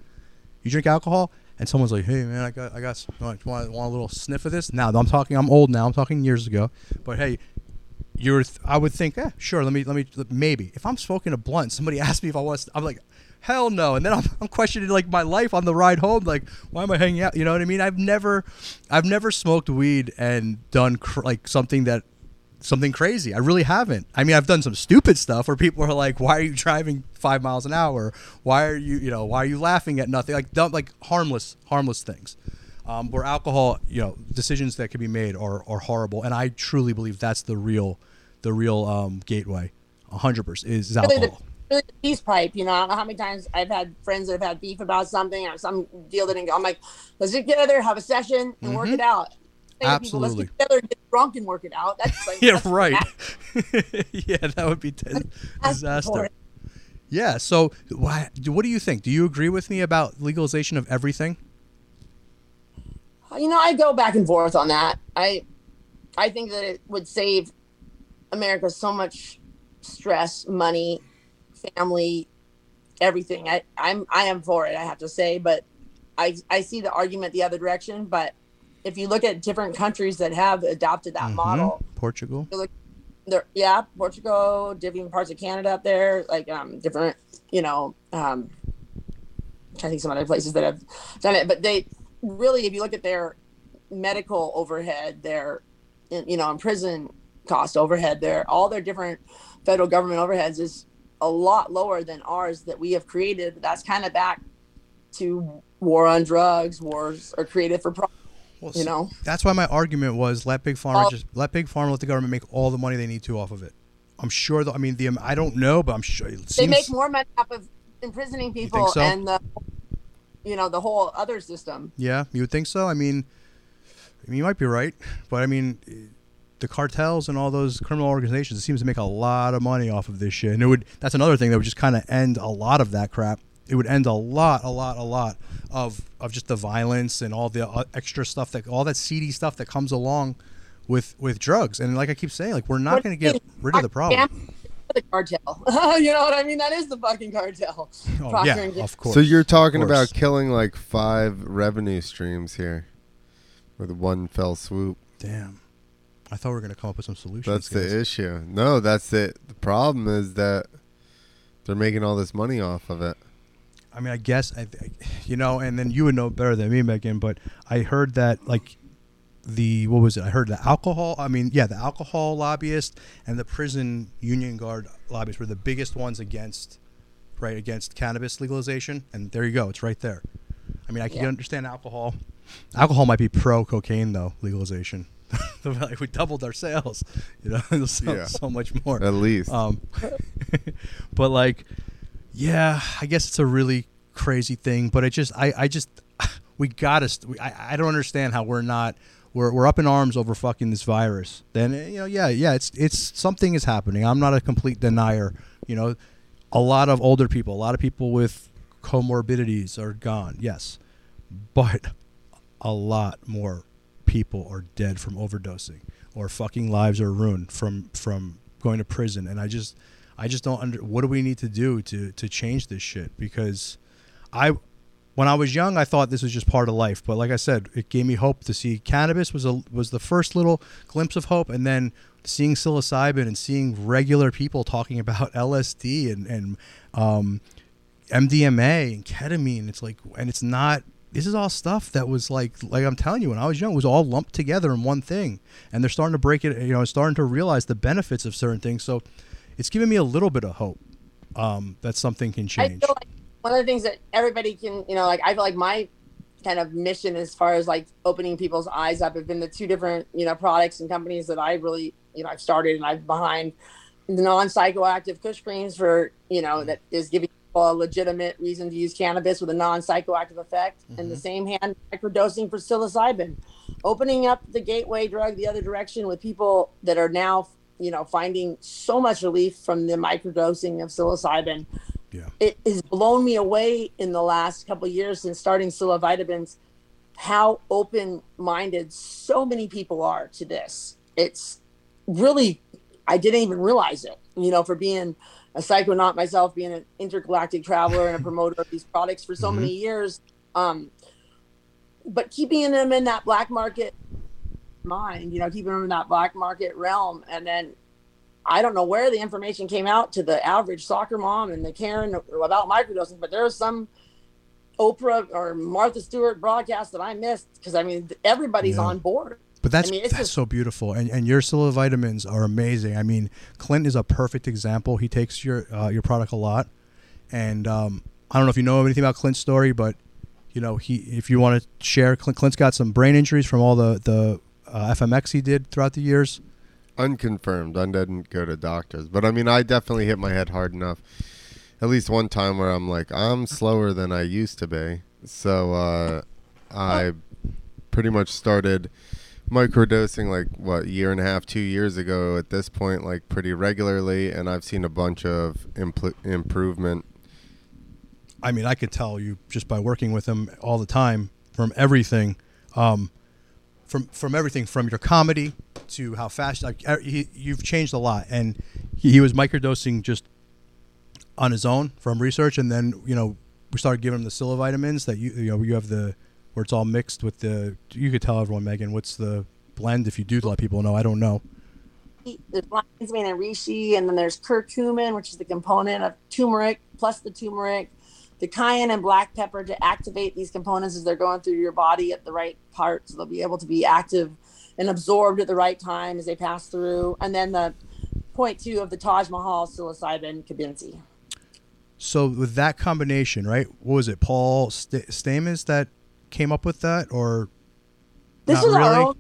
you drink alcohol, and someone's like, "Hey, man, I got, I got, want, want, a little sniff of this?" Now I'm talking. I'm old now. I'm talking years ago. But hey, you're. I would think, eh, sure. Let me, let me, maybe. If I'm smoking a blunt, somebody <laughs> asks me if I want. I'm like. Hell no, and then I'm, <laughs> I'm questioning like my life on the ride home. Like, why am I hanging out? You know what I mean? I've never, I've never smoked weed and done cr- like something that something crazy. I really haven't. I mean, I've done some stupid stuff where people are like, "Why are you driving five miles an hour? Why are you, you know, why are you laughing at nothing?" Like dumb, like harmless, harmless things. Um, where alcohol, you know, decisions that can be made are, are horrible, and I truly believe that's the real, the real um, gateway. Hundred percent is, is really alcohol. the, really the peace pipe. You know, I don't know how many times I've had friends that have had beef about something or some deal that didn't go. I'm like, let's get together, have a session, and work Mhm. it out. To people, let's get together, get drunk, and work it out. That's like, <laughs> yeah, that's right. <laughs> yeah, that would be that's disaster. Yeah. So, why, what do you think? Do you agree with me about legalization of everything? You know, I go back and forth on that. I, I think that it would save America so much stress, money, family, everything. I, I'm I am for it. I have to say, but I I see the argument the other direction. But if you look at different countries that have adopted that Mhm. model, Portugal. there yeah portugal different parts of canada up there like um different you know um I'm trying to think some other places that have done it but they really if you look at their medical overhead their you know in prison cost overhead their all their different federal government overheads is a lot lower than ours that we have created that's kind of back to war on drugs wars are created for profit Well, you know That's why my argument was let big pharma just let big pharma let the government make all the money they need to off of it. I'm sure. Though, I mean, the um, I don't know, but I'm sure it they make more money off of imprisoning people so? and the you know the whole other system yeah, you would think so. I mean, I mean, you might be right, but I mean, the cartels and all those criminal organizations it seems to make a lot of money off of this shit, and it would. That's another thing that would just kind of end a lot of that crap. It would end a lot, a lot, a lot of of just the violence and all the uh, extra stuff that all that seedy stuff that comes along with with drugs. And like I keep saying, like we're not going to get rid of the problem. the cartel. <laughs> you know what I mean? That is the fucking cartel. Oh, Procter yeah, of course. So you're talking about killing like five revenue streams here with one fell swoop. Damn. I thought we were going to come up with some solutions. That's guys. the issue. No, that's it. The problem is that they're making all this money off of it. I mean, I guess I, I- you know, and then you would know better than me, Megan. But I heard that like the what was it? I heard the alcohol. I mean, yeah, the alcohol lobbyist and the prison union guard lobbyists were the biggest ones against, right, against cannabis legalization. And there you go, it's right there. I mean, I can Yeah. understand alcohol. Alcohol might be pro cocaine though legalization. <laughs> Like we doubled our sales, you know, <laughs> so, Yeah. so much more. At least. Um, <laughs> but like, yeah, I guess it's a really crazy thing. But it just, I, I just, <sighs> we gotta. St- I, I don't understand how we're not. We're, we're up in arms over fucking this virus. Then you know, yeah, yeah, it's it's something is happening. I'm not a complete denier. You know, a lot of older people, a lot of people with comorbidities are gone. Yes, but a lot more people are dead from overdosing or fucking lives are ruined from from going to prison and i just i just don't under what do we need to do to to change this shit because i when i was young i thought this was just part of life but like i said it gave me hope to see cannabis was a was the first little glimpse of hope and then seeing psilocybin and seeing regular people talking about <laughs> lsd and and um MDMA and ketamine. It's like, and it's not. This is all stuff that was like, like I'm telling you, when I was young, it was all lumped together in one thing, and they're starting to break it. You know, starting to realize the benefits of certain things. So, it's giving me a little bit of hope um, that something can change. like one of the things that everybody can, you know, like I feel like my kind of mission as far as like opening people's eyes up have been the two different, you know, products and companies that I really, you know, I've started and I've behind the non-psychoactive Kush Kreams for, you know, that is giving a legitimate reason to use cannabis with a non-psychoactive effect, and the mm-hmm. same hand microdosing for psilocybin, opening up the gateway drug the other direction with people that are now, you know, finding so much relief from the microdosing of psilocybin. Yeah, it has blown me away in the last couple of years since starting Vitamins how open minded so many people are to this. It's really, I didn't even realize it, you know, for being a psychonaut myself, being an intergalactic traveler and a promoter of these products for so Mhm. many years. Um, but keeping them in that black market mind, you know, keeping them in that black market realm. And then I don't know where the information came out to the average soccer mom and the Karen about microdosing, but there was some Oprah or Martha Stewart broadcast that I missed because I mean everybody's Yeah. on board. But that's mean, it's that's just- so beautiful, and and your vitamins are amazing. I mean, Clint is a perfect example. He takes your uh, your product a lot, and um, I don't know if you know anything about Clint's story, but you know he if you want to share, Clint, Clint's got some brain injuries from all the the uh, FMX he did throughout the years. Unconfirmed. I didn't go to doctors. But I mean, I definitely hit my head hard enough. At least one time where I'm like, I'm slower than I used to be. So uh, I pretty much started microdosing like what year and a half, two years ago. At this point, like pretty regularly, and I've seen a bunch of impl- improvement. I mean, I could tell you just by working with him all the time from everything, um, from from everything from your comedy to how fast like er- he, you've changed a lot. And he, he was microdosing just on his own from research, and then you know we started giving him the Scylla vitamins that you you know you have the where it's all mixed with the. You could tell everyone, Megan, what's the blend if you do let people know. I don't know. There's lion's and reishi, and then there's curcumin, which is the component of turmeric plus the turmeric, the cayenne and black pepper to activate these components as they're going through your body at the right part, so they'll be able to be active and absorbed at the right time as they pass through. And then the point two of the Taj Mahal psilocybin cubensis. So with that combination, right? What was it, Paul St- Stamets that came up with that, or This is our own.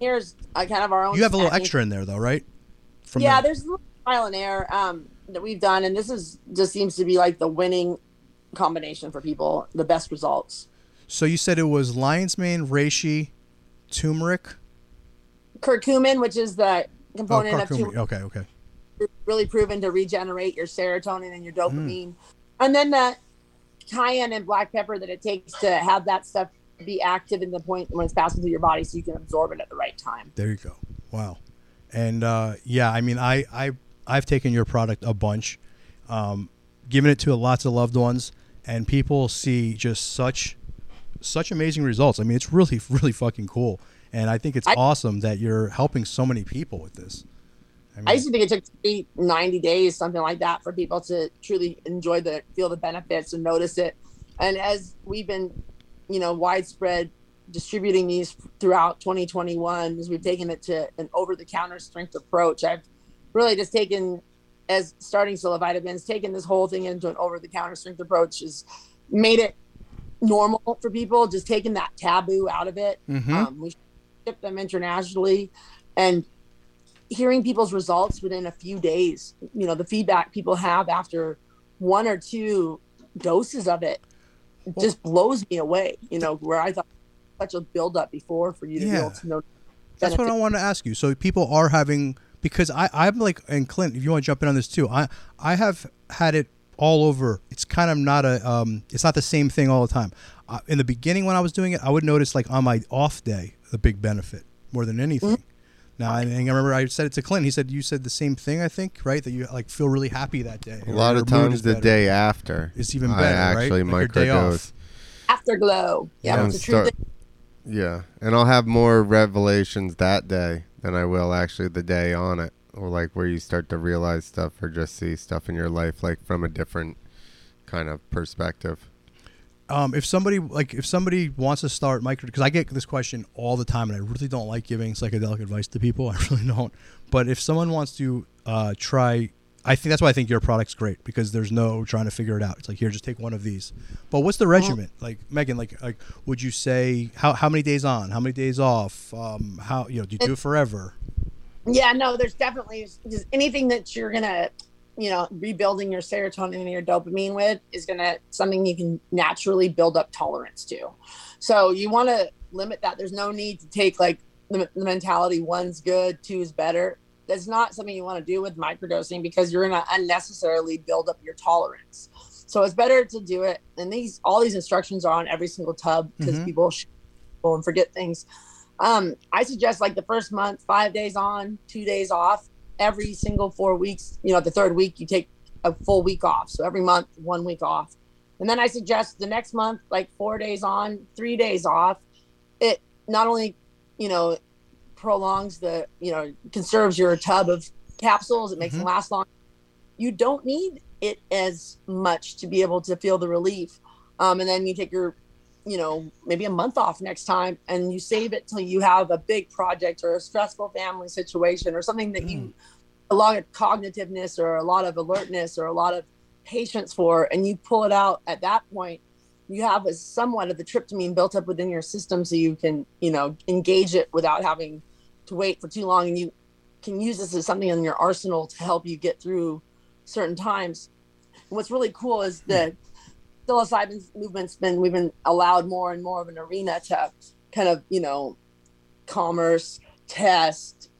Here's uh, kind of our own. you have a little extra in there though, right? From yeah, the- there's a little trial and error um, that we've done, and this is just seems to be like the winning combination for people, the best results. So you said it was lion's mane, reishi, turmeric. curcumin, which is the Oh, component of curcumin. turmeric, Okay, okay. really proven to regenerate your serotonin and your Mm. dopamine. And then the cayenne and black pepper that it takes to have that stuff be active in the point when it's passing through your body so you can absorb it at the right time. There you go. Wow. And uh, yeah, I mean, I I I've taken your product a bunch, um, given it to lots of loved ones, and people see just such such amazing results. I mean, it's really <laughs> really fucking cool, and I think it's I- awesome that you're helping so many people with this. I mean, I used to think it took three, 90 days, something like that, for people to truly enjoy the feel the benefits and notice it. And as we've been, you know, widespread distributing these throughout 2021, as we've taken it to an over the counter strength approach, I've really just taken as starting Scylla vitamins, taken this whole thing into an over the counter strength approach, has made it normal for people, just taking that taboo out of it. Mhm. Um, we ship them internationally, and hearing people's results within a few days. You know, the feedback people have after one or two doses of it just blows me away. You know, where I thought such a build up before for you to be able to know. That's what I want to ask you. So people are having because I I'm like and Clint, if you want to jump in on this too, I I have had it all over. It's kind of not a um, it's not the same thing all the time. Uh, in the beginning when I was doing it, I would notice like on my off day the big benefit more than anything. Mm-hmm. Now I, and I remember I said it to Clint. He said you said the same thing. I think right that you like feel really happy that day. A lot of times the better. day after, It's even I better, right? actually Like your day microdose. afterglow. Yeah, And it's a true start- Yeah, and I'll have more revelations that day than I will actually the day on it, or like where you start to realize stuff or just see stuff in your life like from a different kind of perspective. Um, if somebody like if somebody wants to start micro because I get this question all the time and I really don't like giving psychedelic advice to people. <laughs> I really don't. But if someone wants to uh, try I think that's why I think your product's great because there's no trying to figure it out. It's like here just take one of these. But what's the regimen? Like Megan like like would you say how how many days on? How many days off? Um, how you know do you do it forever? Yeah, no, there's definitely anything that you're gonna, you know, rebuilding your serotonin and your dopamine with is gonna something you can naturally build up tolerance to. So you want to limit that. There's no need to take like the, the mentality one's good, two is better. That's not something you want to do with microdosing because you're gonna unnecessarily build up your tolerance. So it's better to do it. And these all these instructions are on every single tub because Mhm. people sh- people and forget things. Um, I suggest like the first month, five days on, two days off. Every single four weeks, you know, the third week you take a full week off. So every month, one week off. And then I suggest the next month, like four days on, three days off. It not only, you know, prolongs the, you know, conserves your tub of capsules, it makes them last long. You don't need it as much to be able to feel the relief. Um, and then you take your you know, maybe a month off next time and you save it till you have a big project or a stressful family situation or something that you mm. a lot of cognitiveness or a lot of alertness or a lot of patience for and you pull it out at that point you have a somewhat of the tryptamine built up within your system so you can you know engage it without having to wait for too long and you can use this as something in your arsenal to help you get through certain times. What's really cool is hmm. that psilocybin movement's been we've been allowed more and more of an arena to kind of you know commerce test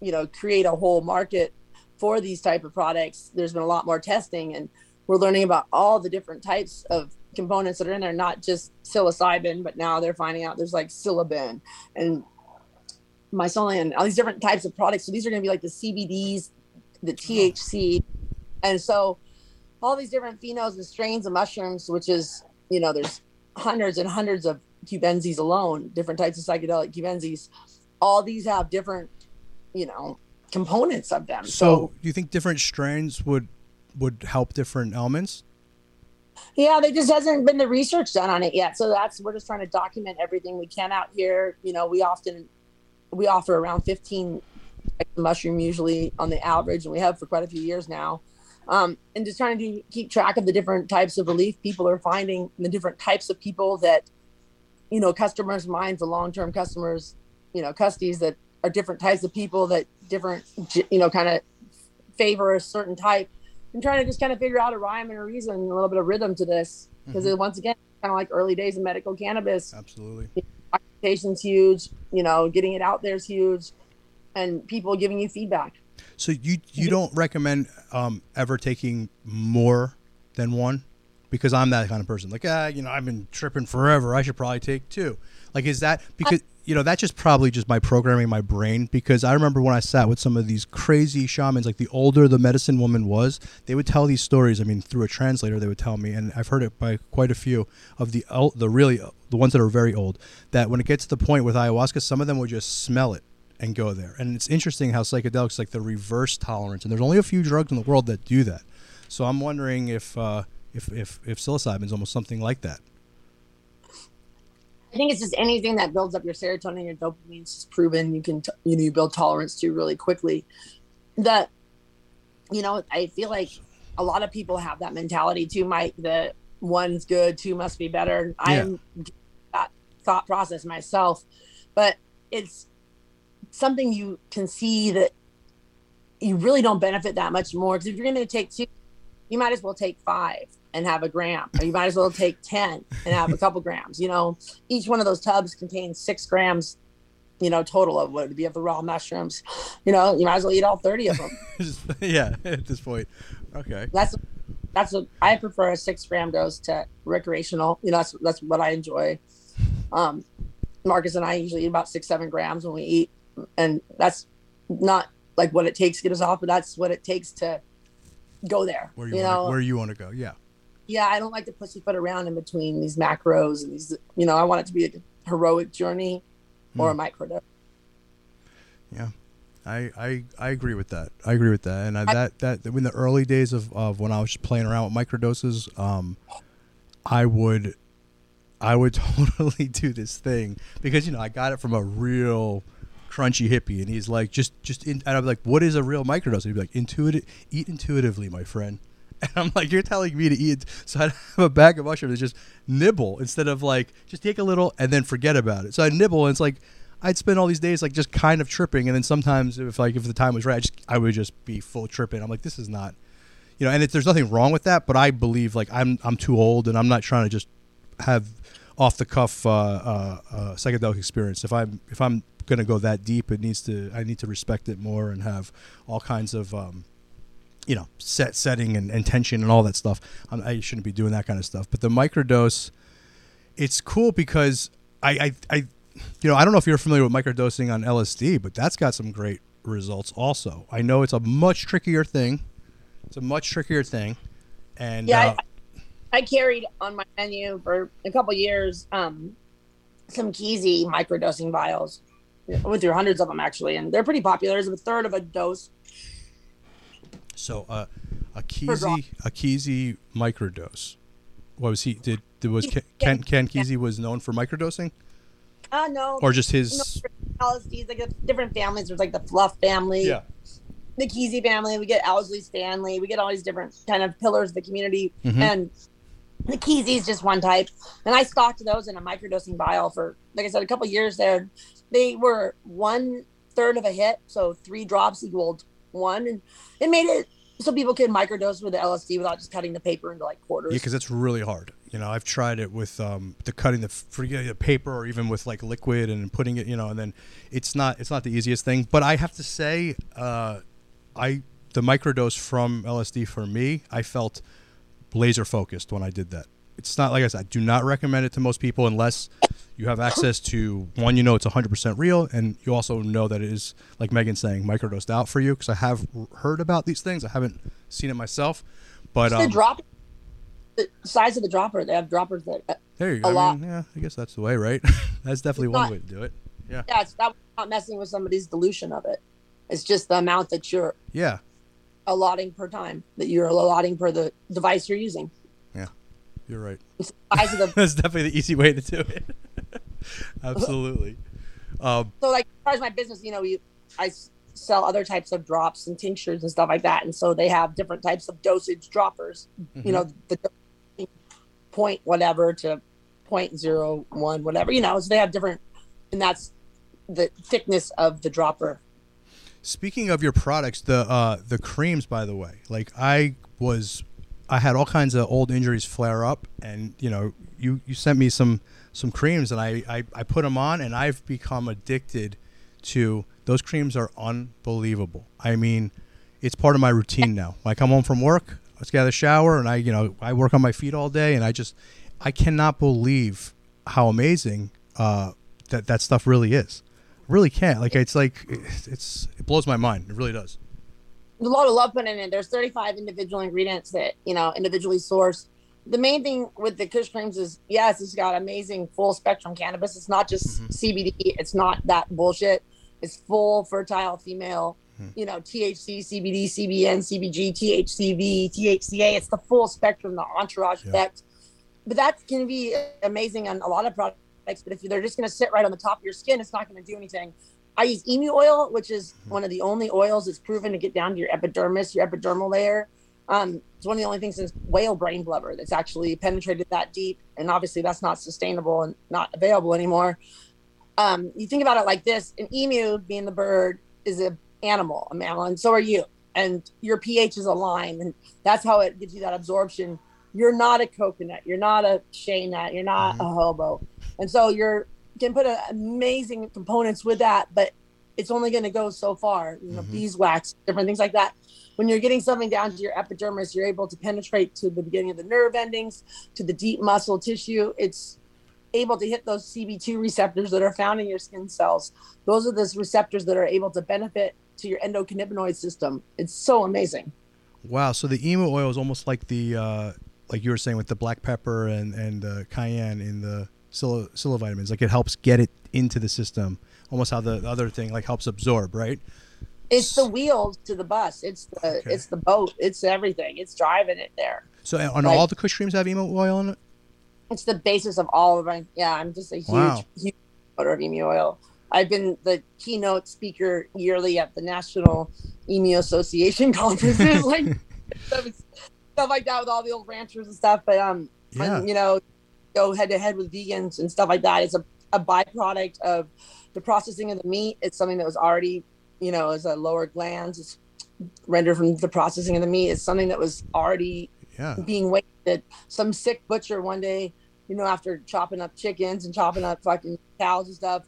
you know create a whole market for these type of products. There's been a lot more testing and we're learning about all the different types of components that are in there not just psilocybin but now they're finding out there's like psilocybin and mycelium all these different types of products. So these are going to be like the cbds the thc and so all these different phenos and strains of mushrooms, which is, you know, there's hundreds and hundreds of cubensis alone, different types of psychedelic cubensis. All these have different, you know, components of them. so So, do you think different strains would would help different elements yeah, there just hasn't been the research done on it yet. So that's we're just trying to document everything we can out here. You know, we often we offer around 15 types mushroom usually on the average, and we have for quite a few years now. Um, and just trying to do, keep track of the different types of relief people are finding and the different types of people that you know customers mine for long-term customers you know custies that are different types of people that different you know kind of favor a certain type and trying to just kind of figure out a rhyme and a reason and a little bit of rhythm to this because once again kind of like early days of medical cannabis absolutely Notification's huge. You know, getting it out there is huge, and people giving you feedback. So you you don't recommend um, ever taking more than one because I'm that kind of person. Like ah, you know, I've been tripping forever. I should probably take two. Like is that because you know that's just probably just my programming my brain because I remember when I sat with some of these crazy shamans. Like the older the medicine woman was, they would tell these stories. I mean, through a translator, they would tell me, and I've heard it by quite a few of the the really the ones that are very old. That when it gets to the point with ayahuasca, some of them would just smell it and go there. And it's interesting how psychedelics like the reverse tolerance, and there's only a few drugs in the world that do that. So I'm wondering if uh, if if if psilocybin is almost something like that. I think it's just anything that builds up your serotonin, your dopamine. It's just proven you can, t- you know, you build tolerance to really quickly. That, you know, I feel like a lot of people have that mentality too, Mike. That one's good, two must be better. I'm that thought process myself, but it's something you can see that you really don't benefit that much more because if you're going to take two, you might as well take five and have a gram, or you might as well take 10 and have a couple grams. You know, each one of those tubs contains six grams, you know, total of what would be of the raw mushrooms. You know, you might as well eat all 30 of them. <laughs> yeah, at this point. Okay. That's, that's what I prefer a six gram dose to recreational. You know, that's, that's what I enjoy. Um, Marcus and I usually eat about six, seven grams when we eat. And that's not like what it takes to get us off, but that's what it takes to go there. Where you, you know, where you want to go? Yeah. yeah, I don't like to pussyfoot around in between these macros and these. You know, I want it to be a heroic journey or a microdose. Yeah, I, I I agree with that. I agree with that. And I, that that in the early days of, of when I was playing around with microdoses, um, I would I would <laughs> totally do this thing because you know I got it from a real crunchy hippie, and he's like just just in, and I'm like, what is a real microdose? And he'd be like, intuitive, eat intuitively, my friend. <laughs> And I'm like, you're telling me to eat. So I'd <laughs> have a bag of mushrooms and just nibble instead of like just take a little and then forget about it. So I nibble and it's like I'd spend all these days like just kind of tripping, and then sometimes if like if the time was right, I, just, I would just be full tripping. I'm like, this is not, you know, and it, there's nothing wrong with that, but I believe like I'm I'm too old and I'm not trying to just have off the cuff uh, uh, uh, psychedelic experience. If I'm if I'm gonna go that deep, it needs to I need to respect it more and have all kinds of um, you know set setting and, and tension and all that stuff. I'm, I shouldn't be doing that kind of stuff. But the microdose, it's cool because I, I I you know I don't know if you're familiar with microdosing on LSD, but that's got some great results also. I know it's a much trickier thing. It's a much trickier thing, and Yeah, uh, I carried on my menu for a couple years um, some Keezy microdosing vials. I went through hundreds of them actually, and they're pretty popular. It's a third of a dose. So uh, a. Keezy, a Keezy microdose. What was he? Did, did was Ken Ken, Ken Kesey was known for microdosing, Uh no, or just his? LSDs like different families. There's like the Fluff family, Yeah. the Keezy family. We get Owsley Stanley. We get all these different kind of pillars of the community, Mhm. and the Keezy is just one type. And I stocked those in a microdosing vial for, like I said, a couple years there. They were one third of a hit, so three drops equaled one, and it made it so people could microdose with the LSD without just cutting the paper into like quarters. Yeah, because it's really hard. You know, I've tried it with um, the cutting the forget the paper, or even with like liquid and putting it. You know, and then it's not it's not the easiest thing. But I have to say, uh, I the microdose from LSD for me, I felt laser focused when I did that. It's not like I said, I do not recommend it to most people unless you have access to one, you know it's 100% real, and you also know that it is, like Megan's saying, microdosed out for you. Because I have heard about these things, I haven't seen it myself, but the um, drop, the size of the dropper. They have droppers that. uh, there you go. a I lot. Mean, yeah, I guess that's the way, right? <laughs> that's definitely It's one not- way to do it. Yeah, Yeah, it's not, not messing with somebody's dilution of it. It's just the amount that you're yeah, allotting per time that you're allotting per the device you're using. Yeah, you're right. The the <laughs> that's definitely the easy way to do it. <laughs> Absolutely. Um, so like as far as my business, you know, you I sell other types of drops and tinctures and stuff like that, and so they have different types of dosage droppers. You know, the point whatever to point zero one whatever. You know, so they have different, and that's the thickness of the dropper. Speaking of your products, the uh, the creams, by the way, like I was, I had all kinds of old injuries flare up, and you know, you you sent me some some creams, and I I, I put them on, and I've become addicted to those creams. Are unbelievable. I mean, it's part of my routine now. When I come home from work, let's get out of the shower, and I you know I work on my feet all day, and I just I cannot believe how amazing uh, that that stuff really is. Really can't. Like it's like it's, it's it blows my mind. It really does. There's a lot of love put in it. There's 35 individual ingredients that you know individually sourced. The main thing with the Kush Kreams is yes, it's got amazing full spectrum cannabis. It's not just Mhm. CBD. It's not that bullshit. It's full fertile female. Mhm. You know, THC, CBD, CBN, CBG, THCV, THCA. It's the full spectrum, the entourage Yeah. effect. But that's going to be amazing on a lot of products. But if they're just going to sit right on the top of your skin, it's not going to do anything. I use emu oil, which is Mm-hmm. one of the only oils that's proven to get down to your epidermis, your epidermal layer. Um, it's one of the only things since whale brain blubber that's actually penetrated that deep, and obviously that's not sustainable and not available anymore. Um, you think about it like this: an emu, being the bird, is an animal, a mammal, and so are you. And your pH is aligned, and that's how it gives you that absorption. You're not a coconut. You're not a shea nut. You're not Mhm. a jojoba, and so you're can put a, amazing components with that, but it's only going to go so far. You know, Mhm. beeswax, different things like that. When you're getting something down to your epidermis, you're able to penetrate to the beginning of the nerve endings, to the deep muscle tissue. It's able to hit those CB2 receptors that are found in your skin cells. Those are those receptors that are able to benefit to your endocannabinoid system. It's so amazing. Wow. So the emu oil is almost like the uh, like you were saying with the black pepper and and uh, cayenne in the silo, vitamins. Like it helps get it into the system, almost how the other thing like helps absorb, right? It's the wheels to the bus. It's the Okay. it's the boat. It's everything. It's driving it there. So on Like- all the Kush Kreams have emu oil in it. It's the basis of all of my. Yeah, I'm just a huge, Wow. huge supporter of emu oil. I've been the keynote speaker yearly at the National Emu Association <laughs> conferences, like stuff, <laughs> stuff like that with all the old ranchers and stuff. But um, Yeah. you know, go head to head with vegans and stuff like that. It's a, a byproduct of the processing of the meat. It's something that was already, you know, as a lower glands. It's rendered from the processing of the meat. It's something that was already Yeah. being wasted. Some sick butcher one day, you know, after chopping up chickens and chopping up fucking cows and stuff,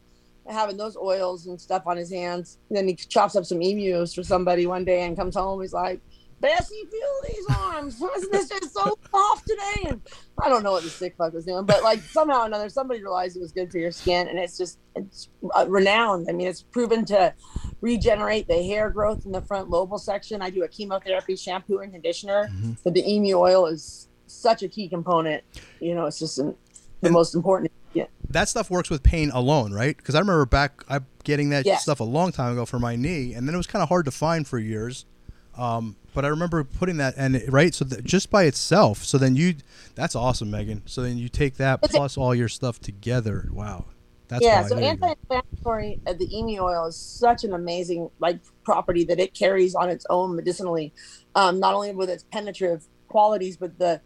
having those oils and stuff on his hands. And then he chops up some emus for somebody one day and comes home. He's like, Bessie, feel these arms. this is so soft today. And I don't know what the sick fuck was doing, but like somehow or another, somebody realized it was good for your skin. And it's just, it's uh, renowned. I mean, it's proven to regenerate the hair growth in the front lobal section. I do a chemotherapy shampoo and conditioner Mhm. but the emu oil is such a key component. You know, it's just an, the And- most important. Yeah, That stuff works with pain alone, right? Because I remember back I getting that Yes. stuff a long time ago for my knee, and then it was kind of hard to find for years. Um, but I remember putting that and it- right, so that just by itself. So then you, that's awesome, Megan. So then you take that It's plus all your stuff together. Wow, that's yeah. So There you go. anti-inflammatory, uh, the emu oil is such an amazing like property that it carries on its own medicinally, um, not only with its penetrative qualities, but the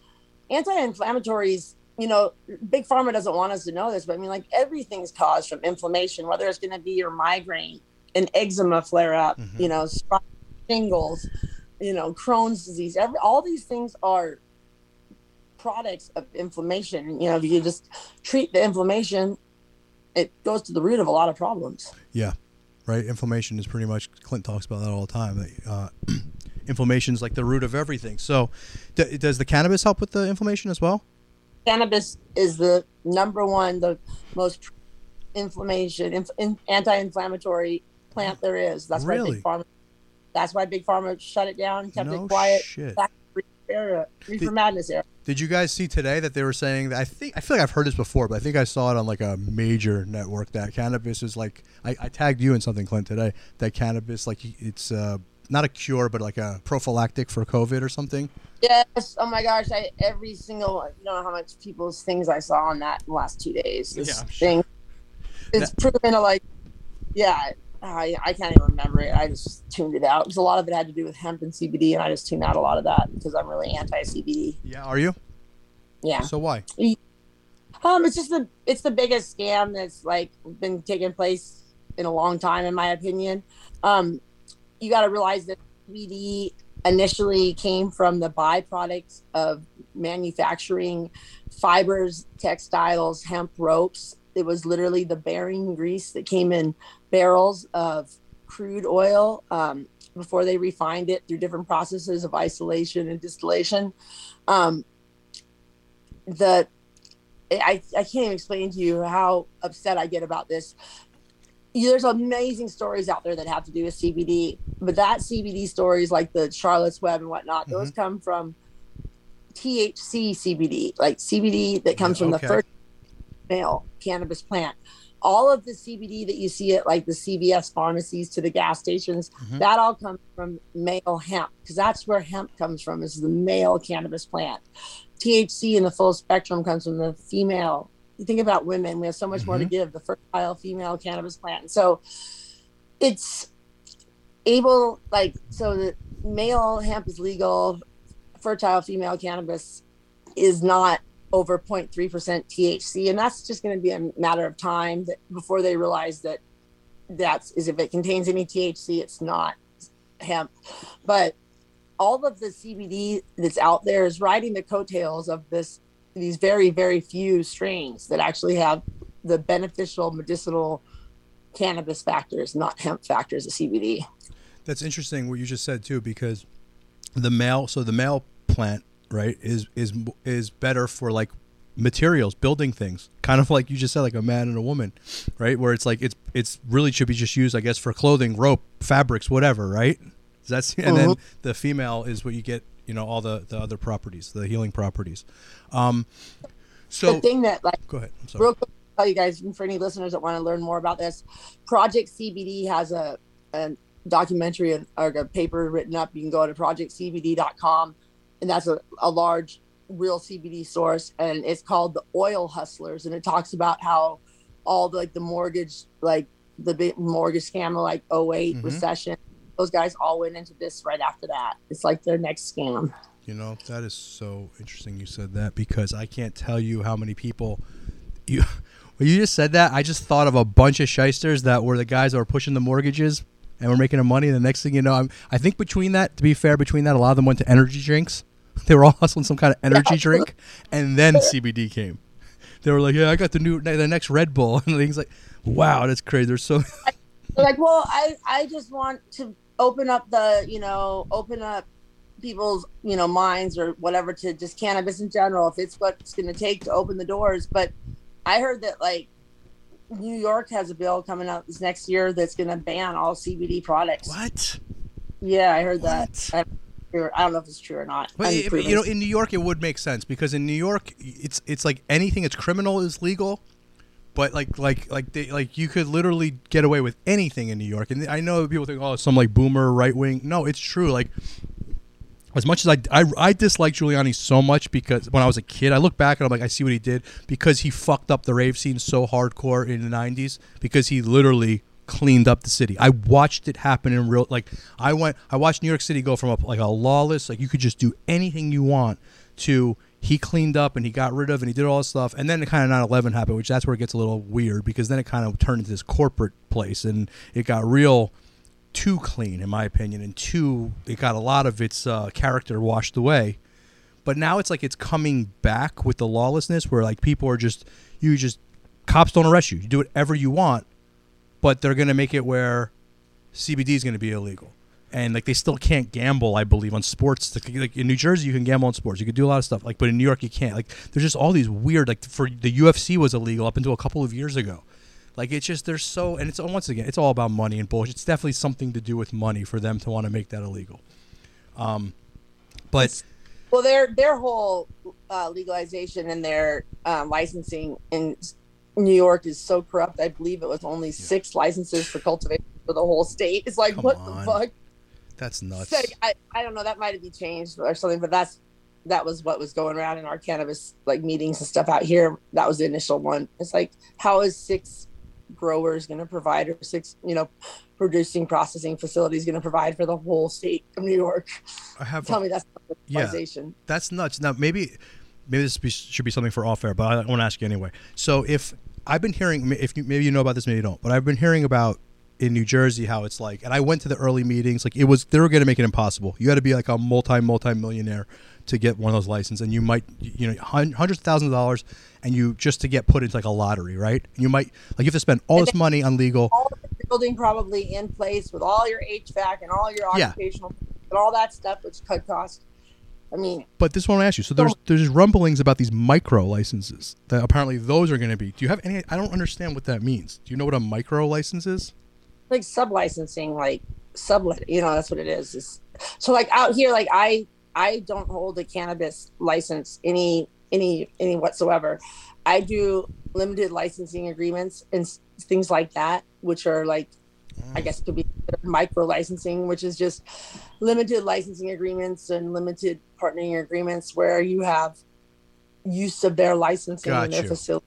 anti-inflammatories. You know, big pharma doesn't want us to know this, but I mean, like everything's caused from inflammation, whether it's going to be your migraine, an eczema flare up, Mhm. you know, shingles, you know, Crohn's disease. Every all these things are products of inflammation. You know, if you just treat the inflammation, it goes to the root of a lot of problems. Yeah, right? Inflammation is pretty much Clint talks about that all the time. Uh, <clears throat> inflammation is like the root of everything. So, d- does the cannabis help with the inflammation as well? Cannabis is the number one, the most inflammation, inf- anti-inflammatory plant there is. That's why big pharma. That's why big pharma shut it down, kept no it quiet. shit. Back to era, reefer Did- madness era. Did you guys see today that they were saying that I think I feel like I've heard this before, but I think I saw it on like a major network that cannabis is like I, I tagged you in something, Clint, today. That cannabis like it's uh, not a cure, but like a prophylactic for COVID or something. Yes. Oh my gosh. I every single you don't know how much people's things I saw on that last two days. This Yeah, I'm sure. thing it's proven to like yeah, I I can't even remember it. I just tuned it out because a lot of it had to do with hemp and CBD, and I just tuned out a lot of that because I'm really anti CBD. Yeah, are you? Yeah. So why? Um, it's just the it's the biggest scam that's like been taking place in a long time, in my opinion. Um, you got to realize that CBD initially came from the byproducts of manufacturing fibers, textiles, hemp ropes. It was literally the bearing grease that came in barrels of crude oil um, before they refined it through different processes of isolation and distillation. Um, the I, I can't even explain to you how upset I get about this. There's amazing stories out there that have to do with CBD, but that CBD stories like the Charlotte's Web and whatnot, those come from THC CBD, like CBD that comes from okay. the first male cannabis plant. All of the CBD that you see at like the CVS pharmacies to the gas stations, Mhm. that all comes from male hemp because that's where hemp comes from is the male cannabis plant. THC in the full spectrum comes from the female. You think about women, we have so much more to Mhm. give the fertile female cannabis plant. And so it's able like so the male hemp is legal, fertile female cannabis is not over 0.3% THC and that's just going to be a matter of time that before they realize that that's is if it contains any THC it's not hemp. But all of the CBD that's out there is riding the coattails of this these very very few strains that actually have the beneficial medicinal cannabis factors not hemp factors of CBD That's interesting what you just said too, because the male, so the male plant, right, is is is better for like materials, building things, kind of like you just said, like a man and a woman, right? Where it's like it's it's really should be just used, I guess, for clothing, rope, fabrics, whatever, right? That's and then the female is what you get, you know, all the the other properties, the healing properties. Um, so the thing that like go ahead. I'm sorry. real quick tell you guys and for any listeners that want to learn more about this project cbd has a, a documentary or a paper written up you can go to projectcbd.com and that's a, a large real cbd source and it's called the oil hustlers and it talks about how all the like the mortgage like the big mortgage scam like 8 Mhm. recession those guys all went into this right after that it's like their next scam You know, that is so interesting you said that because I can't tell you how many people you <laughs> when you just said that, I just thought of a bunch of shysters that were the guys that were pushing the mortgages and we're making the money. And the next thing you know, I'm, I think between that, to be fair, between that, a lot of them went to energy drinks. <laughs> They were all hustling some kind of energy drink, and then CBD came. They were like, "Yeah, I got the new, the next Red Bull," <laughs> and things like, "Wow, that's crazy." There's so <laughs> They're like, well, I, I just want to open up the, you know, open up people's, you know, minds or whatever to just cannabis in general, if it's what it's going to take to open the doors. But I heard that like New York has a bill coming out this next year that's going to ban all CBD products. what. Yeah, I heard What? that. I, I don't know if it's true or not. Well, it- you know, in New York, it would make sense because in New York, it's it's like anything that's criminal is legal, but like like like they, like you could literally get away with anything in New York. And I know people think, oh, it's some like boomer right wing. No, it's true. Like as much as I, I I dislike Giuliani so much because when I was a kid, I look back and I'm like, I see what he did because he fucked up the rave scene so hardcore in the '90s because he literally cleaned up the city. I watched it happen in real like I went I watched New York City go from a, like a lawless like you could just do anything you want to he cleaned up and he got rid of and he did all this stuff and then the kind of 9-11 happened which that's where it gets a little weird because then it kind of turned into this corporate place and it got real too clean in my opinion and too it got a lot of its uh, character washed away but now it's like it's coming back with the lawlessness where like people are just you just cops don't arrest you you do whatever you want but they're to make it where CBD is to be illegal. And like they still can't gamble, I believe, on sports. Like, like in New Jersey, you can gamble on sports. You can do a lot of stuff. Like, but in New York, you can't. Like, there's just all these weird. Like for the UFC was illegal up until a couple of years ago. Like it's just they're so and it's once again it's all about money and bullshit. It's definitely something to do with money for them to want to make that illegal. Um, but Well, their their whole uh, legalization and their uh, licensing in New York is so corrupt. I believe it was only six licenses for cultivation for the whole state. It's like Come what on. the fuck? that's nuts. So, I I don't know. That might have been changed or something, but that's that was what was going around in our cannabis like meetings and stuff out here. That was the initial one. It's like how is six growers going to provide or six you know producing processing facilities going to provide for the whole state of New York? I have Tell me that's not Yeah. That's nuts. Now maybe maybe this be, should be something for off air, but I want to ask you anyway. So if I've been hearing, if you, maybe you know about this, maybe you don't, but I've been hearing about in New Jersey how it's like, and I went to the early meetings. Like it was, they were going to make it impossible. You had to be like a multi multi millionaire to get one of those licenses, and you might, you know, hundreds of thousands of dollars, and you just to get put into like a lottery, right? And you might like you have to spend all this money on legal. all the building probably in place with all your HVAC and all your occupational Yeah. and all that stuff, which could cost. I mean, But this one I ask you. So there's there's rumblings about these micro licenses that apparently those are going to be. Do you have any? I don't understand what that means. Do you know what a micro license is? like sub licensing, like sublet. You know, that's what it is. It's, so like out here, like I I don't hold a cannabis license any any any whatsoever. I do limited licensing agreements and things like that, which are like I guess could be micro licensing, which is just limited licensing agreements and limited partnering agreements where you have use of their licensing in their Gotcha. facility.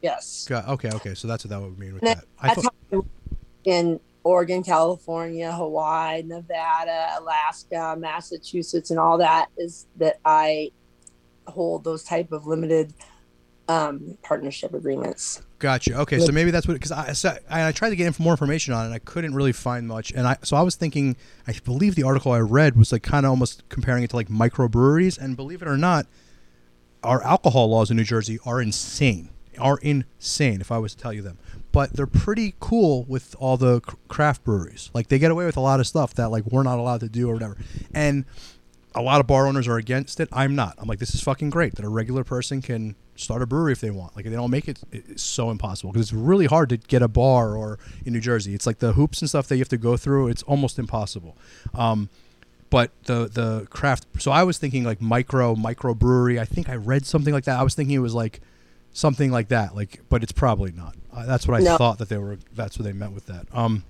Yes. Got, okay, okay. So that's what that would mean with And that. I thought, how in Oregon, California, Hawaii, Nevada, Alaska, Massachusetts, and all that is that I hold those type of limited um, partnership agreements. Gotcha. Okay, so maybe that's what because I, so I I tried to get inf- more information on it. and I couldn't really find much, and I so I was thinking. I believe the article I read was like kind of almost comparing it to like microbreweries, and believe it or not, our alcohol laws in New Jersey are insane. Are insane. If I was to tell you them, but they're pretty cool with all the craft breweries. Like they get away with a lot of stuff that like we're not allowed to do or whatever, and a lot of bar owners are against it. I'm not. I'm like, this is fucking great that a regular person can start a brewery if they want. Like, they don't make it it's so impossible because it's really hard to get a bar or in New Jersey. It's like the hoops and stuff that you have to go through. It's almost impossible. Um, but the the craft. So I was thinking like micro micro brewery. I think I read something like that. I was thinking it was like something like that. Like, but it's probably not. Uh, that's what I No. thought that they were. That's what they meant with that. Um,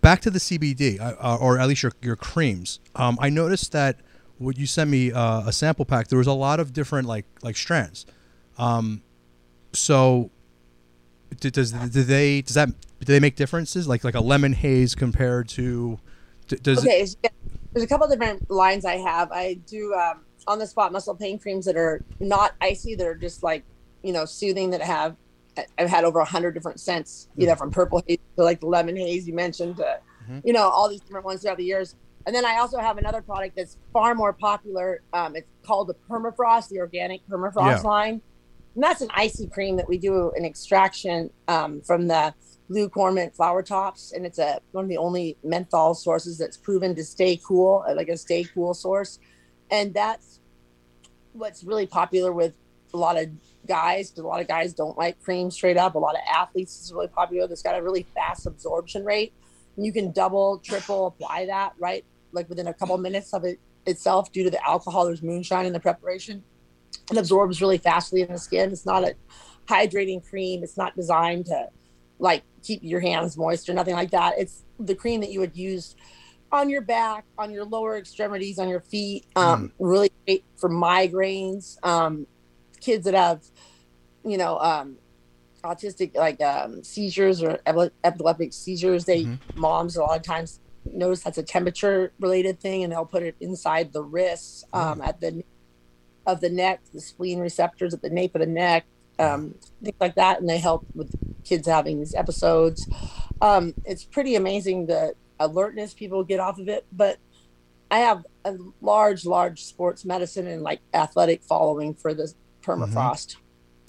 back to the CBD, uh, or at least your, your creams. Um, I noticed that when you sent me uh, a sample pack, there was a lot of different like like strands. Um, so, d- does do they does that do they make differences? Like like a lemon haze compared to d- does it, Okay, so there's a couple different lines I have. I do um, on the spot muscle pain creams that are not icy, that are just like you know soothing. That have I've had over a hundred different scents, you know, from purple haze to like the lemon haze you mentioned to Mhm. you know all these different ones throughout the years. And then I also have another product that's far more popular. Um, it's called the Permafrost, the organic Permafrost Yeah. line. And that's an icy cream that we do an extraction um, from the blue cormorant flower tops, and it's a one of the only menthol sources that's proven to stay cool, like a stay cool source, and that's what's really popular with a lot of guys. 'cause a lot of guys don't like cream straight up. A lot of athletes is really popular. That's got a really fast absorption rate. And you can double, triple apply that right, like within a couple minutes of it itself, due to the alcohol. There's moonshine in the preparation. It absorbs really fastly in the skin. It's not a hydrating cream. It's not designed to like keep your hands moist or nothing like that. It's the cream that you would use on your back, on your lower extremities, on your feet. Um, Really great for migraines. Um, kids that have, you know, um, autistic like um, seizures or epileptic seizures. They Mhm. moms a lot of times notice that's a temperature related thing, and they'll put it inside the wrists, um, at the of the neck, the spleen receptors at the nape of the neck, um, things like that, and they help with kids having these episodes. Um, it's pretty amazing the alertness people get off of it. But I have a large, large sports medicine and like athletic following for the permafrost.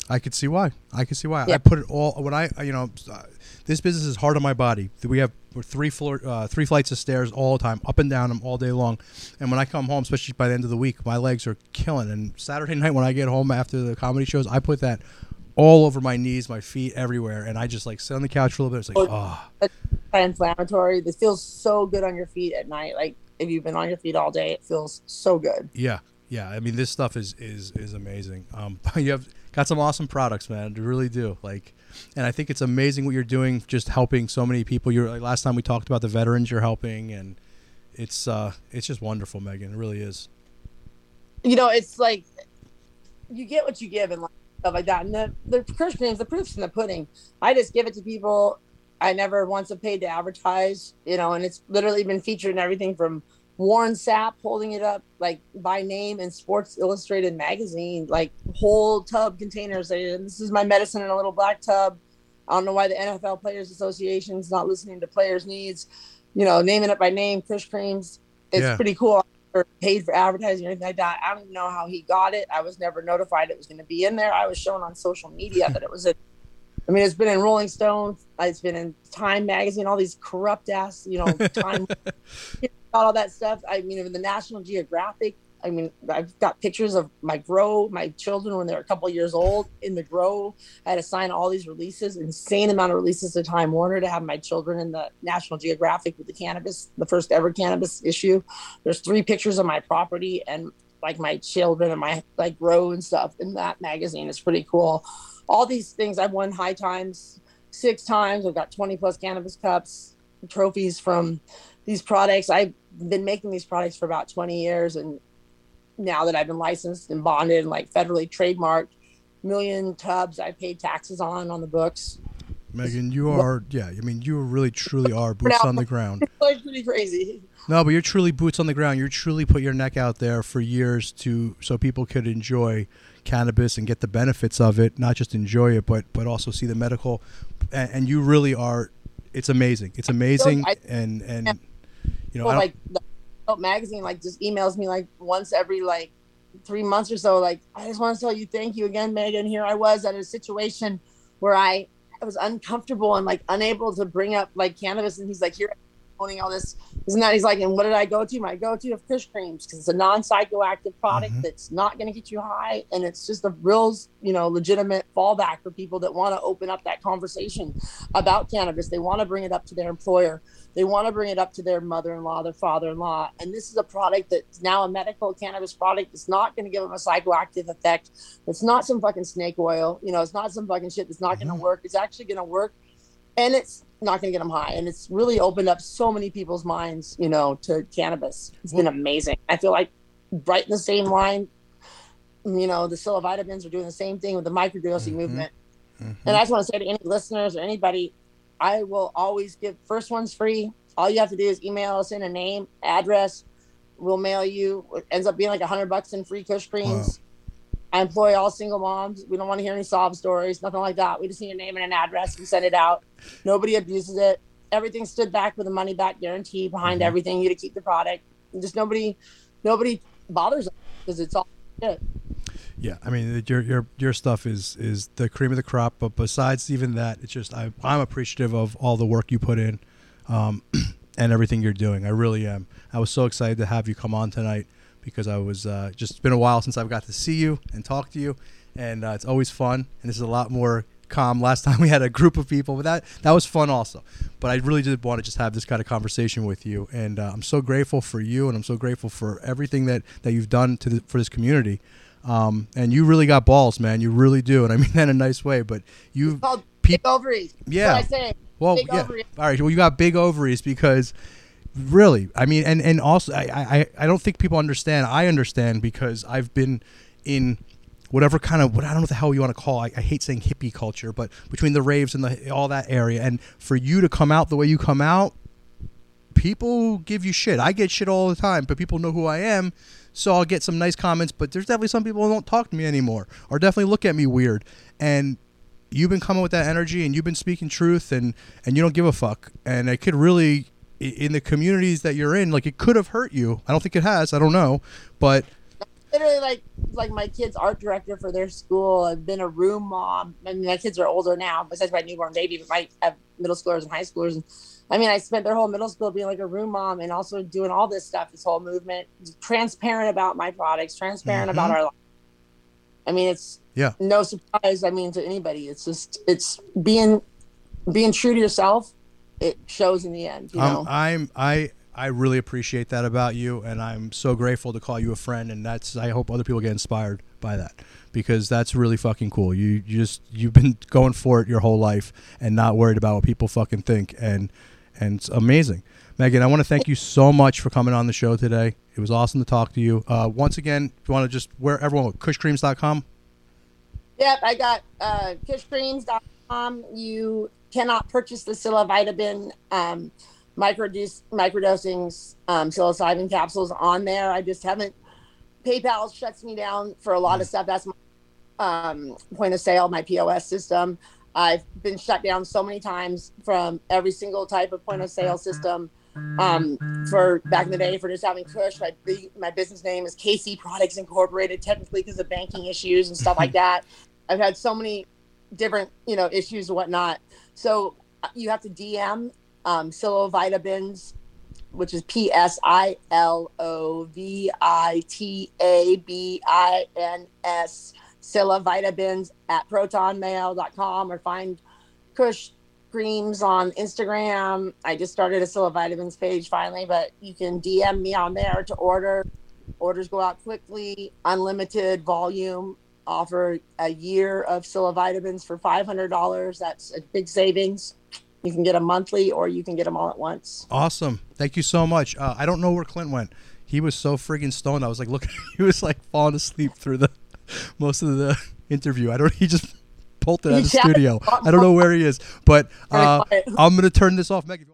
I could see why. I could see why. I put it all when I, you know, uh, this business is hard on my body. We have three floor, uh, three flights of stairs all the time, up and down them all day long. And when I come home, especially by the end of the week, my legs are killing. And Saturday <laughs> night when I get home after the comedy shows, I put that all over my knees, my feet, everywhere, and I just like sit on the couch for a little bit. It's like, oh, It's Inflammatory. This feels so good on your feet at night. Like if you've been on your feet all day, it feels so good. yeah, yeah. I mean, this stuff is is is amazing. Um, <laughs> you have got some awesome products, man. You really do. Like, and I think it's amazing what you're doing, just helping so many people. You're like last time we talked about the veterans you're helping, and it's uh, it's just wonderful, Megan. It really is. you know, it's like you get what you give and stuff like that. And the the Christians, the proofs in the pudding. I just give it to people. I never once have paid to advertise, you know, and it's literally been featured in everything from Warren Sapp holding it up like by name in Sports Illustrated magazine, like whole tub containers. This is my medicine in a little black tub. I don't know why the NFL Players Association is not listening to players' needs. You know, naming it by name, Kush Kreams. It's Yeah. pretty cool. Or paid for advertising or anything like that. I don't even know how he got it. I was never notified it was going to be in there. I was shown on social media that it was. A, I mean, it's been in Rolling Stone. It's been in Time magazine. All these corrupt ass, you know, <laughs> Time, all that stuff. I mean, in the National Geographic. I mean, I've got pictures of my grow, my children when they're a couple years old in the grow. I had to sign all these releases, insane amount of releases to Time Warner to have my children in the National Geographic with the cannabis, the first ever cannabis issue. There's three pictures of my property and like my children and my like grow and stuff in that magazine. It's pretty cool. All these things I've won high times six times. I've got 20 plus cannabis cups, trophies from these products. I've been making these products for about 20 years and now that I've been licensed and bonded and like federally trademarked, million tubs I paid taxes on on the books. Megan, you are yeah. I mean, you really truly are boots on the ground. <laughs> Like pretty crazy. No, but you're truly boots on the ground. You're truly put your neck out there for years to so people could enjoy cannabis and get the benefits of it, not just enjoy it, but but also see the medical. And, and you really are. It's amazing. It's amazing, and and you know, Well, like the magazine like just emails me like once every like three months or so like i just want to tell you thank you again megan. Here i was at a situation where i i was uncomfortable and like unable to bring up like cannabis. And he's like here owning all this isn't that he's like and what did i go to? My go-to of Kush Kreams because it's a non-psychoactive product Mhm. that's not going to get you high and it's just a real you know legitimate fallback for people that want to open up that conversation about cannabis. They want to bring it up to their employer they want to bring it up to their mother-in-law, their father-in-law, and this is a product that's now a medical cannabis product. It's not going to give them a psychoactive effect. It's not some fucking snake oil. You know, it's not some fucking shit that's not going to work. It's actually going to work, and it's not going to get them high. And it's really opened up so many people's minds, you know, to cannabis. It's been amazing. I feel like right in the same line. You know, the psilocybins are doing the same thing with the microdosing Mhm. movement. Mhm. And I just want to say to any listeners or anybody, I will always give first one's free. All you have to do is email us in a name, address. We'll mail you. It ends up being like a hundred bucks in free Kush Kreams. I employ all single moms. We don't want to hear any sob stories, nothing like that. We just need a name and an address. We send it out. Nobody abuses it. Everything stood back with a money back guarantee behind Mhm. everything. You to keep the product. And just nobody, nobody bothers us because it's all shit. Yeah, I mean your your your stuff is is the cream of the crop. But besides even that, it's just I, I'm appreciative of all the work you put in, um, <clears throat> and everything you're doing. I really am. I was so excited to have you come on tonight because I was uh, just been a while since I've got to see you and talk to you, and uh, it's always fun. And this is a lot more calm. Last <laughs> time we had a group of people, but that that was fun also. But I really did want to just have this kind of conversation with you, and uh, I'm so grateful for you, and I'm so grateful for everything that that you've done to the, for this community. Um, and you really got balls, man. You really do, and I mean <laughs> that in a nice way. But you, It's called Peop- big ovaries. Yeah. what I say. well, big yeah. ovaries. All right. Well, you got big ovaries because really, I mean, and and also, I I I don't think people understand. I understand because I've been in whatever kind of what I don't know what the hell you want to call. I, I hate saying hippie culture, but between the raves and the all that area, and for you to come out the way you come out, people give you shit. I get shit all the time, but people know who I am, so I'll get some nice comments. But there's definitely some people who don't talk to me anymore, or definitely look at me weird. And you've been coming with that energy, and you've been speaking truth, and and you don't give a fuck. And it could really, in the communities that you're in, like it could have hurt you. I don't think it has. I don't know, but literally like like my kid's art director for their school. I've been a room mom. I mean, my kids are older now, besides my newborn baby, but my I have middle schoolers and high schoolers. And I mean, I spent their whole middle school being like a room mom and also doing all this stuff, this whole movement, transparent about my products, transparent about Mhm. our life. I mean, it's Yeah. no surprise. I mean, to anybody, it's just it's being being true to yourself. It shows in the end, you know. Um, I'm I I really appreciate that about you, and I'm so grateful to call you a friend. And that's I hope other people get inspired by that because that's really fucking cool. You you just you've been going for it your whole life and not worried about what people fucking think, and and it's amazing. Megan, I want to thank you so much for coming on the show today. It was awesome to talk to you. Uh, once again, if you want to just where everyone kushkreams.com. Yep, I got uh. You cannot purchase the psilocybin um, microdose, microdosing um, psilocybin capsules on there. I just haven't. PayPal shuts me down for a lot of stuff. That's my um, point of sale, my POS system. I've been shut down so many times from every single type of point of sale system. Um, for back in the day, for just having Kush, my my business name is KC Products Incorporated, technically because of banking issues and stuff like <laughs> that. I've had so many different, you know, issues and whatnot. So uh, you have to DM um, Psilo Vitamins, which is P S I L O V I T A B I N S, Psilo Vitamins at protonmail.com or find Kush Kreams on Instagram. I just started a Psilo Vitamins page finally, but you can DM me on there to order. Orders go out quickly, unlimited volume. Offer a year of Psilo Vitamins for $500. That's a big savings. You can get them monthly or you can get them all at once. Awesome. Thank you so much. Uh, I don't know where Clint went. He was so friggin' stoned. I was like, look, <laughs> He was like falling asleep through the <laughs> most of the <laughs> interview. I don't. He just bolted out of the studio. I don't know where he is, but uh. I'm gonna turn this off, Meg. if you want-